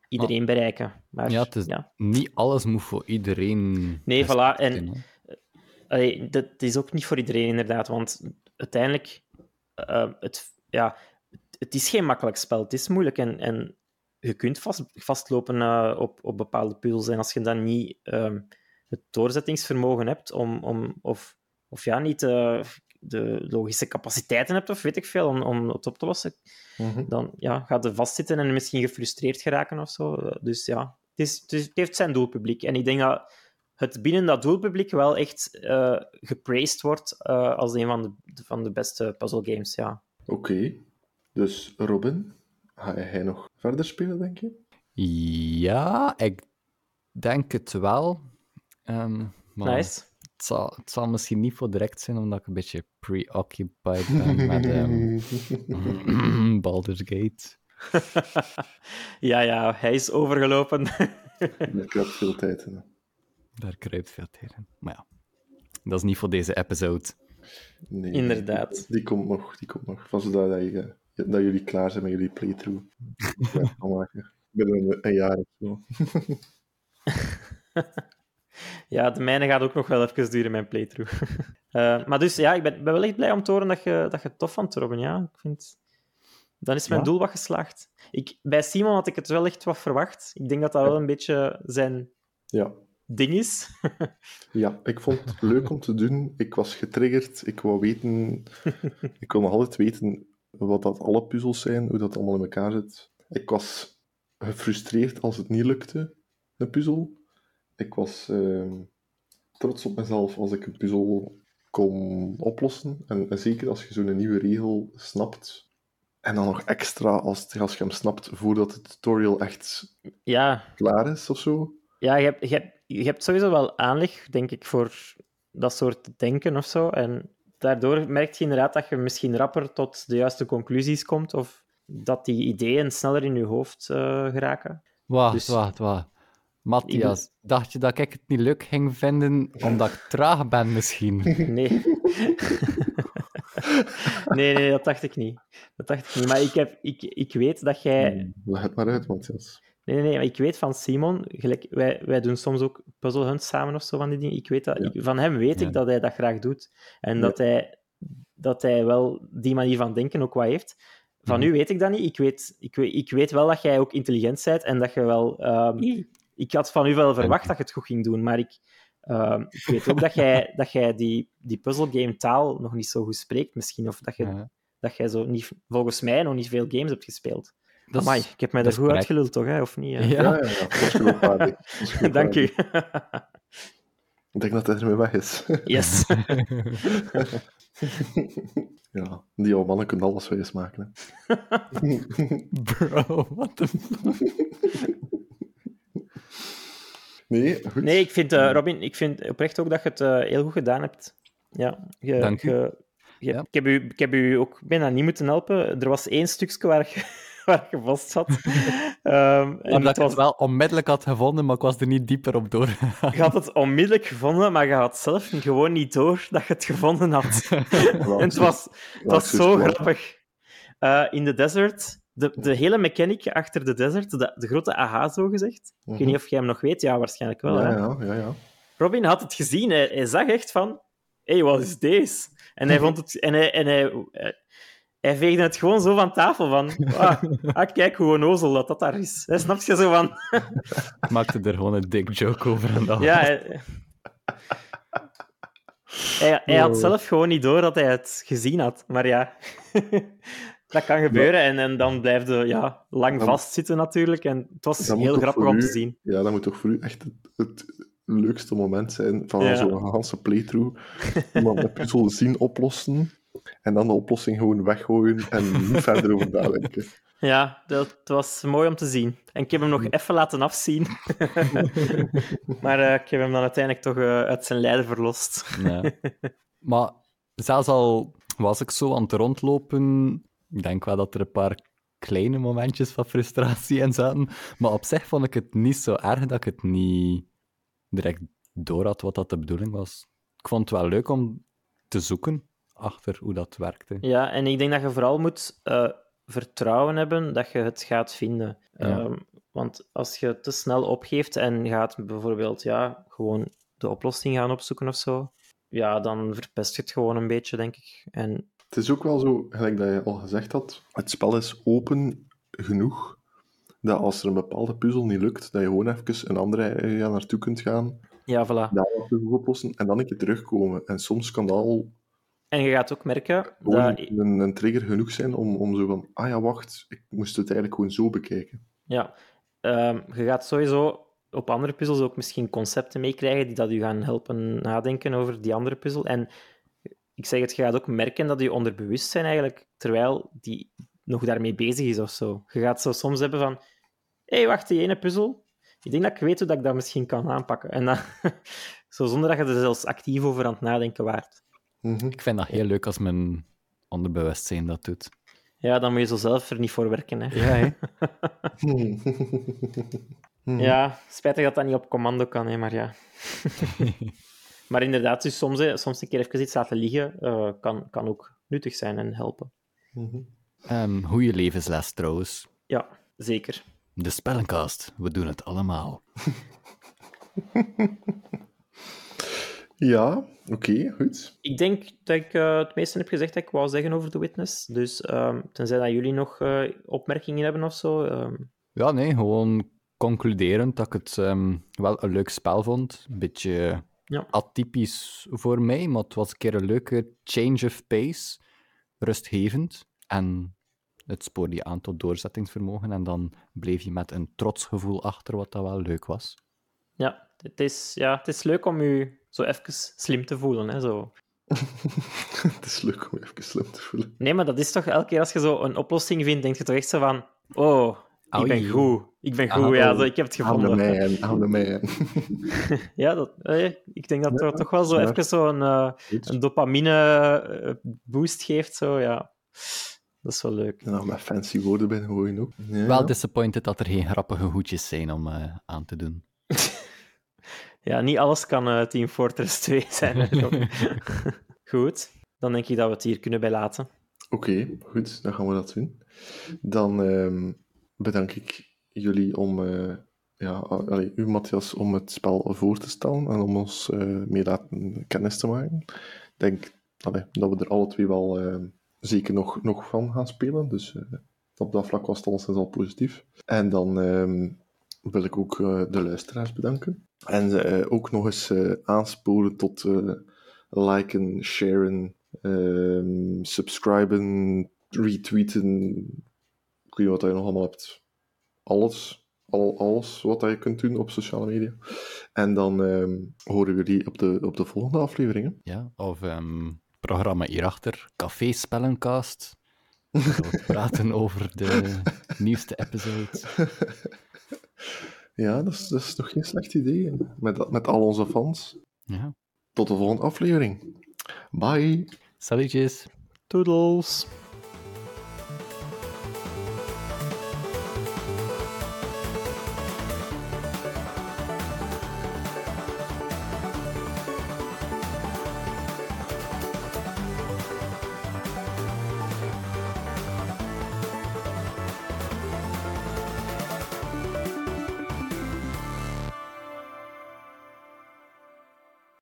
iedereen bereiken. Maar, Ja, het is- ja. Niet alles moet voor iedereen. Nee, voilà, en-. Allee, dat is ook niet voor iedereen, inderdaad. Want uiteindelijk, eh, het, ja, het, het is geen makkelijk spel. Het is moeilijk en, en je kunt vast, vastlopen eh, op, op bepaalde puzzels. En als je dan niet ehm, het doorzettingsvermogen hebt om, om, of, of ja, niet eh, de logische capaciteiten hebt, of weet ik veel, om, om het op te lossen, Mhm. dan ja, gaat je vastzitten en misschien gefrustreerd geraken of zo. Dus ja, het, is, het, is- het heeft zijn doelpubliek. En ik denk dat het binnen dat doelpubliek wel echt eh gepraised wordt eh, als een van de, van de beste puzzlegames. Ja. Oké, dus Robin, ga jij nog verder spelen, denk je? Ja, ik denk het wel. Ehm, maar Nice. het, zal, het zal misschien niet voor direct zijn, omdat ik een beetje preoccupied ben met ehm, Baldur's Gate. ja, ja, hij is overgelopen. Daar kruipt veel tijd in. Daar kruipt veel tijd in. Maar ja, dat is niet voor deze episode. Nee, Inderdaad. Die komt nog, die komt nog. Van zodat dat, je, dat jullie klaar zijn met jullie playthrough. Ja, kan maken. Binnen een, een jaar of zo. Ja, de mijne gaat ook nog wel even duren, mijn playthrough. Eh, maar dus ja, ik ben, ben wel echt blij om te horen dat je, dat je het tof vond, Robin. Ja, ik vind... Dan is mijn Ja? doel wat geslaagd. Ik, bij Simon had ik het wel echt wat verwacht. Ik denk dat dat wel een beetje zijn Ja. ding is. ja, ik vond het leuk om te doen. Ik was getriggerd. Ik wou weten... ik wil nog altijd weten wat dat alle puzzels zijn, hoe dat allemaal in elkaar zit. Ik was gefrustreerd als het niet lukte, een puzzel. Ik was ehm, trots op mezelf als ik een puzzel kon oplossen. En, en zeker als je zo'n nieuwe regel snapt. En dan nog extra als, als je hem snapt voordat het tutorial echt Ja, klaar is of zo. ja je, hebt, je, hebt, je hebt sowieso wel aanleg, denk ik, voor dat soort denken of zo. En daardoor merk je inderdaad dat je misschien rapper tot de juiste conclusies komt. Of dat die ideeën sneller in je hoofd eh, geraken. Wacht, Dus- wacht, wacht. Matthias, dacht je dat ik het niet leuk ging vinden omdat ik traag ben misschien? Nee. nee, nee, dat dacht ik niet. Dat dacht ik niet. Maar ik, heb, ik, ik weet dat jij... Leg het maar uit, Matthias. Nee, nee, nee, maar ik weet van Simon, gelijk, wij, wij doen soms ook puzzle hunts samen of zo van die dingen. Ik weet dat, Ja. ik- van hem weet Ja. ik dat hij dat graag doet. En Ja. dat, hij, dat hij wel die manier van denken ook wat heeft. Van Mhm. u weet ik dat niet. Ik weet, ik, weet, ik weet wel dat jij ook intelligent bent en dat je wel... ehm, ik had van u wel verwacht dat je het goed ging doen, maar ik, ehm, ik weet ook dat jij, dat jij die, die puzzelgame taal nog niet zo goed spreekt misschien. Of dat je, Ja. dat jij zo niet, volgens mij nog niet veel games hebt gespeeld. Dat Amai, ik heb mij dat er is goed correct. uitgeluld, toch? Hè? Of niet? hè? Ja. Ja, ja, ja. Dat is geloofwaardig. Dat is Dank u. Ik denk dat hij ermee weg is. Yes. ja, die oude mannen kunnen alles wijs maken. Hè. Bro, what the Nee, goed. Nee, ik vind, eh, Robin, ik vind oprecht ook dat je het eh, heel goed gedaan hebt. Ja, je, Dank je- je- Ja. ik, heb u, ik heb u ook bijna niet moeten helpen. Er was één stukje waar je, waar je vast zat. Ehm, en Omdat het ik was, het wel onmiddellijk had gevonden, maar ik was er niet dieper op doorgegaan. Je had het onmiddellijk gevonden, maar je had zelf gewoon niet door dat je het gevonden had. en het was, het was zo zoiets grappig. Eh, in de desert, de, de hele mechanic achter de desert, de, de grote aha zo gezegd. Ik weet niet of jij hem nog weet, ja, waarschijnlijk wel. Ja, hè? ja, ja, ja. Robin had het gezien, hij, hij zag echt van: hé, hey, wat is deze? En hij vond het. En hij, en hij, hij, hij veegde het gewoon zo van tafel van: ah, ah, kijk hoe onnozel dat dat daar is. Hij snap je zo van. Maakte er gewoon een dik joke over en dat Ja, hij, hij, hij had Oh. zelf gewoon niet door dat hij het gezien had. Maar ja, dat kan gebeuren. En, en dan blijf je ja, lang Dan- vastzitten natuurlijk. En het was heel grappig om u- te zien. Ja, dat moet toch voor u echt het, het leukste moment zijn van Ja. zo'n ganse playthrough. Iemand een puzzel zien oplossen en dan de oplossing gewoon weggooien en niet verder over nadenken. Ja, dat was mooi om te zien. En ik heb hem nog even laten afzien. maar eh, ik heb hem dan uiteindelijk toch eh, uit zijn lijden verlost. Ja. Maar zelfs al was ik zo aan het rondlopen, ik denk wel dat er een paar kleine momentjes van frustratie in zaten. Maar op zich vond ik het niet zo erg dat ik het niet direct door had wat dat de bedoeling was. Ik vond het wel leuk om te zoeken achter hoe dat werkte. Ja, en ik denk dat je vooral moet eh, vertrouwen hebben dat je het gaat vinden. Ja. Ehm, want als je te snel opgeeft en gaat bijvoorbeeld ja, gewoon de oplossing gaan opzoeken of zo, ja, dan verpest je het gewoon een beetje, denk ik. En Het is ook wel zo, gelijk dat je al gezegd had, het spel is open genoeg dat als er een bepaalde puzzel niet lukt, dat je gewoon even een andere area naartoe kunt gaan, ja, voilà. daar puzzel oplossen en dan een keer terugkomen. En soms kan dat al En je gaat ook merken dat... een, een trigger genoeg zijn om, om zo van, ah ja, wacht, ik moest het eigenlijk gewoon zo bekijken. Ja, ehm, je gaat sowieso op andere puzzels ook misschien concepten meekrijgen die dat je gaan helpen nadenken over die andere puzzel. En ik zeg het, je gaat ook merken dat je onderbewustzijn eigenlijk, terwijl die nog daarmee bezig is of zo. Je gaat zo soms hebben van, hé, hey, wacht, die ene puzzel, ik denk dat ik weet hoe dat ik dat misschien kan aanpakken. En dan, zo zonder dat je er zelfs actief over aan het nadenken waart. Mhm. Ik vind dat heel leuk als mijn onderbewustzijn dat doet. Ja, dan moet je zo zelf er niet voor werken. Hè. Ja, hè? Mhm. Ja, spijtig dat dat niet op commando kan, hè, maar ja. Maar inderdaad, dus soms, hè, soms een keer even iets laten liggen eh, kan, kan ook nuttig zijn en helpen. Mhm. Ehm, goeie levensles trouwens. Ja, zeker. De spellencast, we doen het allemaal. Ja, oké, goed. Ik denk dat ik eh, het meeste heb gezegd dat ik wou zeggen over The Witness. Dus ehm, tenzij dat jullie nog eh, opmerkingen hebben of zo. ehm, Ja, nee, gewoon concluderend dat ik het ehm, wel een leuk spel vond. Een beetje Ja. atypisch voor mij, maar het was een keer een leuke change of pace. Rustgevend. En het spoorde je aan tot doorzettingsvermogen. En dan bleef je met een trotsgevoel achter, wat dat wel leuk was. ja, het is, ja, het is leuk om je zo even slim te voelen. Hè, zo. het is leuk om even slim te voelen. Nee, maar dat is toch elke keer als je zo een oplossing vindt, denk je toch echt zo van... Oh, ik Oei. ben goed. Ik ben goed, Ah, ja, oh. zo, ik heb het gevonden. aan de mij. Ja, dat, eh, ik denk dat Ja, het toch wel zo even zo'n eh, Goed. een dopamine-boost geeft. Zo, ja. Dat is wel leuk. En dan met fancy woorden binnen gooien ook. Ja. Wel disappointed dat er geen grappige hoedjes zijn om eh, aan te doen. Ja, niet alles kan eh, Team Fortress 2 zijn. Goed, dan denk ik dat we het hier kunnen bij laten. Oké, goed, dan gaan we dat doen. Dan ehm, bedank ik jullie om, eh, ja, allee, u Matthias, om het spel voor te stellen en om ons eh, mee laten kennis te maken. Ik denk dat we er alle twee wel eh, zeker nog, nog van gaan spelen, dus op dat vlak was het alleszins al positief. En dan ehm, wil ik ook de luisteraars bedanken. En ook nog eens aansporen tot liken, sharen, ehm, subscriben, retweeten. Ik weet niet wat je nog allemaal hebt. Alles. Al, alles wat je kunt doen op sociale media. En dan ehm, horen we jullie op de, op de volgende afleveringen. Ja, of ehm programma hierachter, Café Spellencast. We praten over de nieuwste episodes. Ja, dat is, dat is toch geen slecht idee. Met, met al onze fans. Ja, Tot de volgende aflevering. Bye. salutjes. Toodles.